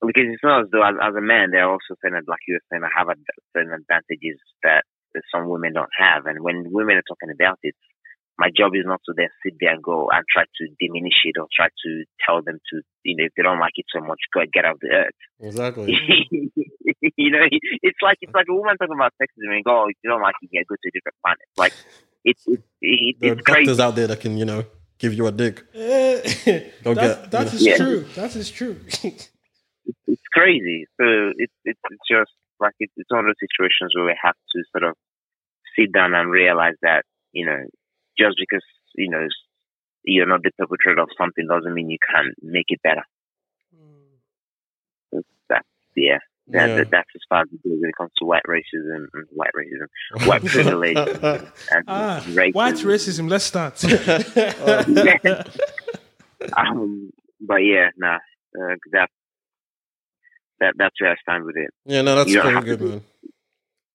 because it's not as though as, as a man they're also saying that like you were saying I have ad- certain advantages that, that some women don't have and when women are talking about it my job is not to then sit there and go and try to diminish it or try to tell them to, you know, if they don't like it so much, go get out of the earth. Exactly. you know, it's like it's like a woman talking about sexism and go, oh, if you don't like it, yeah, go to a different planet. Like it's it's, it, there are it's crazy. doctors out there that can, you know, give you a dick. Eh, Don't that, get- that yeah. is Yeah. true. That is true. It's crazy. So it's it's it's just like it's, it's one of those situations where we have to sort of sit down and realize that you know just because you know you're not the perpetrator of something doesn't mean you can't make it better. That's yeah. That, Yeah. that- that's as far as it goes when it comes to white racism and white racism, white privilege, and ah, racism. white racism. Let's start. Um, but yeah, nah, uh, that that that's where I stand with it. yeah, no, that's pretty good, do- man.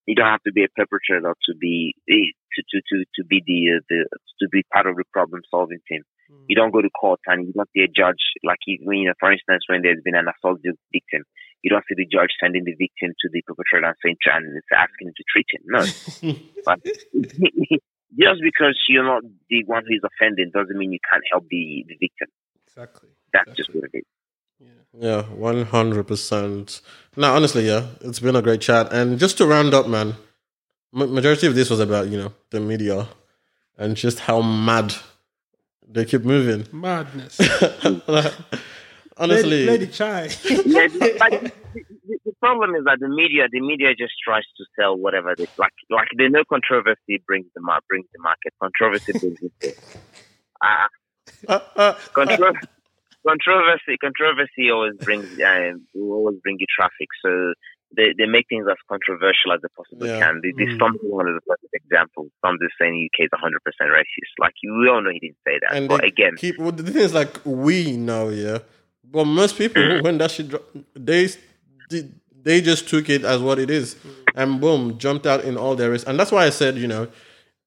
You don't have to be a perpetrator to be eh, to to to, to be the, uh, the to be part of the problem solving team. You don't go to court and you don't see a judge like you, when, you know, for instance, when there's been an assault victim, you don't see the judge sending the victim to the perpetrator and saying and it's asking him to treat him. No, but just because you're not the one who is offending doesn't mean you can't help the, the victim. exactly. That's just what it is. Yeah, one hundred percent. No, honestly, yeah, it's been a great chat. And just to round up, man, majority of this was about you know the media and just how mad they keep moving. Madness. honestly, Lady, Lady Chai. The, the- the problem is that the media, the media just tries to sell whatever they like. Like they know controversy brings the mar- brings the market. Controversy brings the uh, uh, uh, contro- controversy. Controversy always brings um, always bring you traffic. So they, they make things as controversial as they possibly Yeah. can. The, the Mm. One is a perfect example. Some just saying UK is 100 percent racist. Like you, we all know he didn't say that. and but again, keep. Well, the thing is, like we know, yeah, but most people when that shit, they they- they just took it as what it is, and boom, jumped out in all their race. And that's why I said, you know,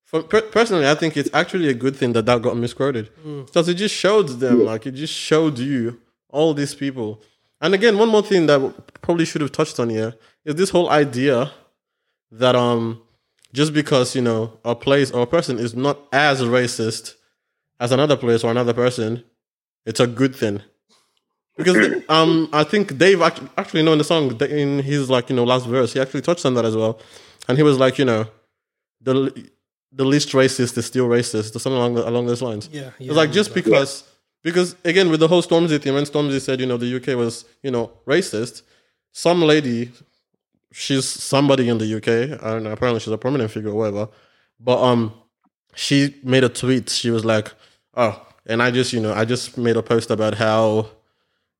for per- personally, I think it's actually a good thing that that got misquoted because it just showed them, like it just showed you all these people. And again, one more thing that probably should have touched on here is this whole idea that um just because you know a place or a person is not as racist as another place or another person, it's a good thing. Because um, I think Dave actually, actually know in the song in his like you know last verse he actually touched on that as well, and he was like you know, the the least racist is still racist or something along the, along those lines. Yeah, yeah, it's like just remember. because because again with the whole Stormzy thing when Stormzy said you know the UK was you know racist, some lady, she's somebody in the UK. I don't know. Apparently she's a prominent figure or whatever, but um, she made a tweet. She was like, oh, and I just you know I just made a post about how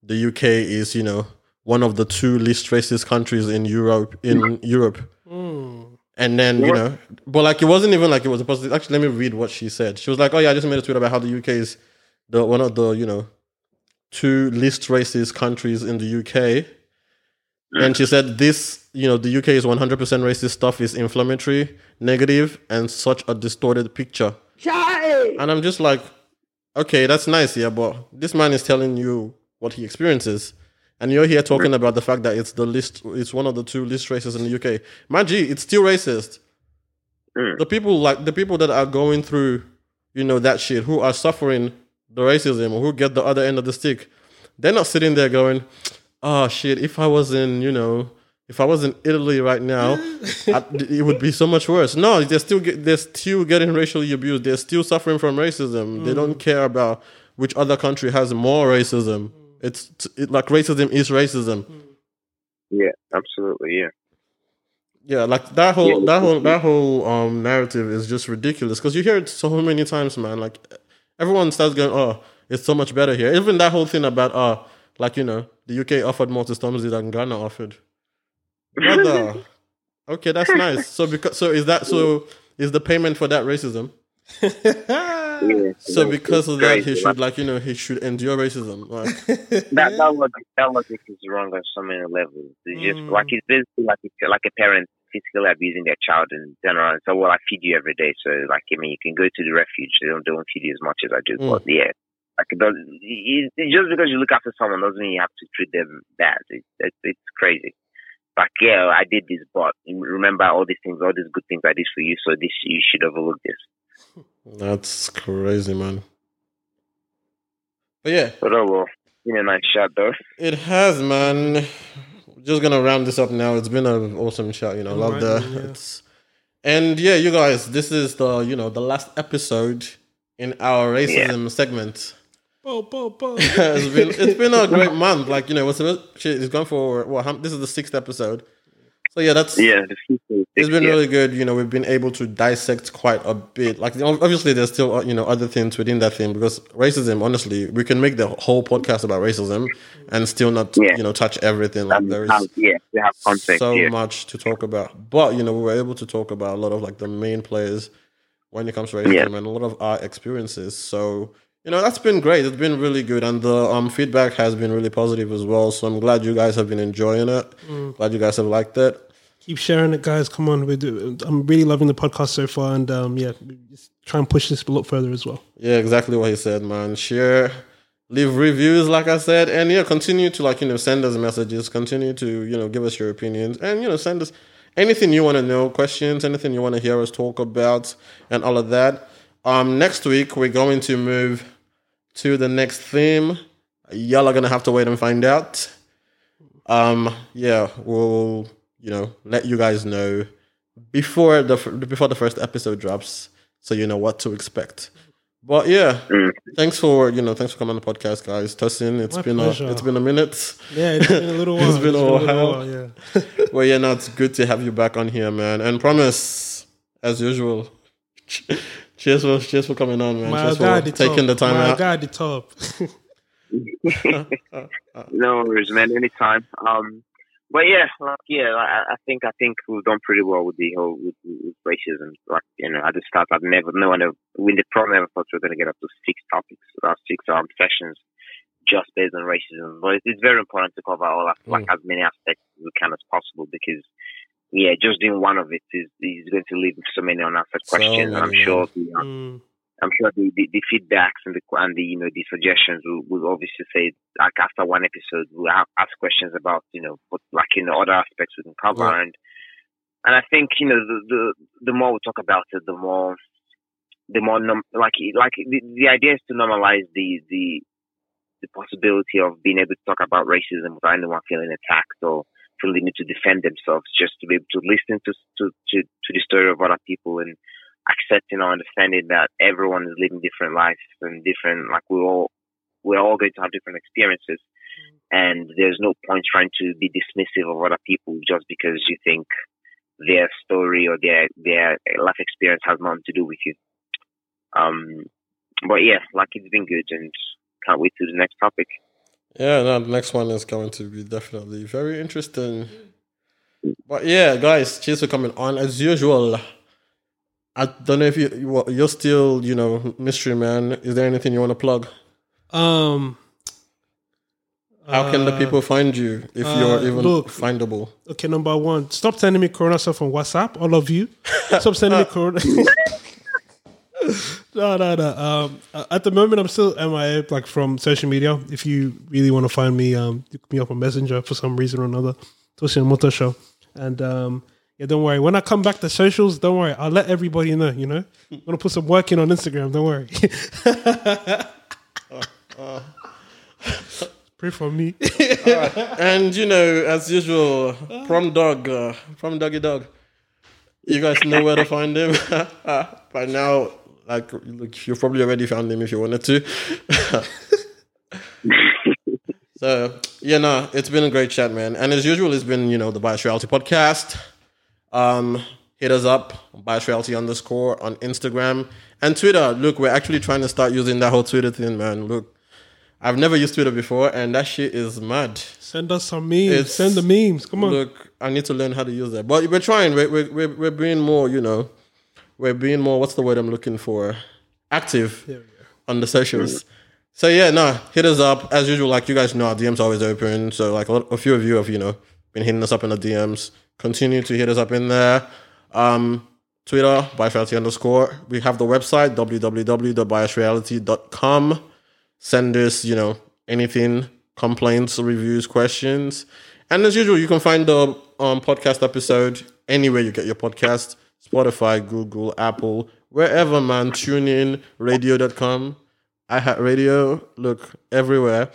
the UK is, you know, one of the two least racist countries in Europe. In Europe, and then you know, but like it wasn't even like it was a positive. Actually, let me read what she said. She was like, "Oh yeah, I just made a tweet about how the UK is the one of the you know two least racist countries in the UK." And she said, "This, you know, the UK is 100% racist stuff is inflammatory, negative, and such a distorted picture." And I'm just like, okay, that's nice, yeah, but this man is telling you what he experiences, and you're here talking about the fact that it's the least, it's one of the two least racist in the UK. Man, gee, it's still racist. Mm. The people like the people that are going through, you know, that shit, who are suffering the racism, or who get the other end of the stick, they're not sitting there going, "Oh shit, if I was in, you know." If I was in Italy right now, I, it would be so much worse. No, they're still get, they're still getting racially abused. They're still suffering from racism. They don't care about which other country has more racism. It's it, like racism is racism. yeah, absolutely, yeah. Yeah, like that whole Yeah, that whole that whole um narrative is just ridiculous because you hear it so many times, man. Like everyone starts going, "Oh, it's so much better here." Even that whole thing about uh, like you know, the UK offered more to Stormzy than Ghana offered. Brother, okay, that's nice. So because so is that so is the payment for that racism? Yeah. So because of that, he should like you know he should endure racism. Like that that logic that logic is wrong on so many levels. It's just Mm. like it's basically like it's like a parent physically abusing their child and turn around and say, "Well, I feed you every day." So like I mean, you can go to the refuge. They don't they won't feed you as much as I do, Mm. but yeah. Like it does, it, it- just because you look after someone doesn't mean you have to treat them bad. It, it, it's crazy. Like yeah, I did this, but remember all these things, all these good things I did for you. So this you should overlook this. That's crazy, man. But yeah, But oh well, been a nice shot though. it has, man. Just gonna round this up now. It's been an awesome chat, you know. Love Alright, that. man, yeah. It's and yeah, you guys, this is the you know the last episode in our racism segment. Bo, bo, bo. it's been it's been a great month. Like you know, what's the? It's gone for what? How, this is the sixth episode. So yeah, that's Yeah, it's been really good. You know, we've been able to dissect quite a bit. Like, obviously, there's still uh, you know other things within that thing because racism. Honestly, we can make the whole podcast about racism and still not Yeah. you know touch everything. Like, Um, there have- is yeah, we have context so here. much to talk about. But you know, we were able to talk about a lot of like the main players when it comes to racism Yeah. and a lot of our experiences. So you know, that's been great. It's been really good, and the um feedback has been really positive as well. So I'm glad you guys have been enjoying it. Mm. Glad you guys have liked it. Keep sharing it, guys. Come on, we do. I'm really loving the podcast so far, and um, yeah, just try and push this a lot further as well. Yeah, exactly what he said, man. Share, leave reviews, like I said, and yeah, continue to like you know send us messages. Continue to you know give us your opinions, and you know send us anything you want to know, questions, anything you want to hear us talk about, and all of that. Um, next week we're going to move to the next theme. Y'all are gonna have to wait and find out. Um, yeah, we'll you know let you guys know before the before the first episode drops, so you know what to expect. But yeah, Mm. thanks for you know thanks for coming on the podcast, guys. Tosin, it's My been pleasure. a it's been a minute. Yeah, it's been a little while. It's been a little while. yeah. well, yeah, no, it's good to have you back on here, man. And promise, as usual, cheers for cheers for coming on, man. My cheers guy, for the taking top. the time My out. guy, the top. No worries, man. Anytime. Um, but yeah, like, yeah, I, I think I think we've done pretty well with the whole with, with racism. Like you know, at the start, I've never, no one, ever, when the problem never thought we were going to get up to six topics, uh, six um sessions, just based on racism. But it's, it's very important to cover all of, like as many aspects as we can as possible because. Yeah, just doing one of it is, is going to leave so many unanswered So questions. and I'm sure the, um, Mm. I'm sure the, the, the feedbacks and the and the you know the suggestions will, will obviously say like after one episode we'll have, ask questions about you know what like you know other aspects we can cover and and I think you know the, the the more we talk about it the more the more num- like like the, the idea is to normalize the the the possibility of being able to talk about racism without anyone feeling attacked or feeling the need to defend themselves just to be able to listen to to to, to the story of other people and accepting or understanding that everyone is living different lives and different like we're all we're all going to have different experiences and there's no point trying to be dismissive of other people just because you think their story or their their life experience has nothing to do with you um but yeah like it's been good and can't wait to the next topic Yeah, no, the next one is going to be definitely very interesting. But yeah, guys, cheers for coming on as usual. I don't know if you you- you're still you know mystery man. Is there anything you want to plug? Um, How can the uh, people find you if uh, you're even look. findable? Okay, number one, stop sending me Corona stuff on WhatsApp. All of you, stop sending me Corona. no, no, no. Um, uh, at the moment, I'm still MIA, like from social media. If you really want to find me, um, look me up on Messenger for some reason or another. Tosin Motor Show, and um, yeah, don't worry. When I come back to socials, don't worry. I'll let everybody know. You know, I'm gonna put some work in on Instagram. Don't worry. Pray for me. And you know, as usual, prom dog, uh, prom doggy dog. You guys know where to find him by now. Like, look, you probably already found him if you wanted to. so yeah, no, it's been a great chat, man. And as usual, it's been you know the Bias Reality podcast. Um, hit us up Bias Reality underscore on Instagram and Twitter. Look, we're actually trying to start using that whole Twitter thing, man. Look, I've never used Twitter before, and that shit is mad. Send us some memes. It's- Send the memes. Come on. Look, I need to learn how to use that. But we're trying. We're, we're, we're, being more, you know, we're being more, what's the word I'm looking for? Active There we go. on the socials. So yeah, no, hit us up. As usual, like you guys know, our DMs are always open. So like a, lot, a few of you have, you know, been hitting us up in the DMs. Continue to hit us up in there. Um, Twitter, biasreality underscore. We have the website, www.biasreality.com. Send us, you know, anything, complaints, reviews, questions. And as usual, you can find the um, podcast episode anywhere you get your podcast. Spotify, Google, Apple, wherever, man. Tune in, radio.com, iHeartRadio. Look, everywhere.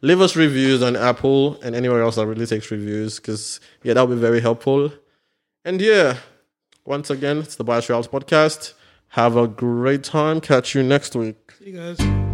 Leave us reviews on Apple and anywhere else that really takes reviews because, yeah, that would be very helpful. And yeah, once again, it's the Bias Reality podcast. Have a great time. Catch you next week. See you guys.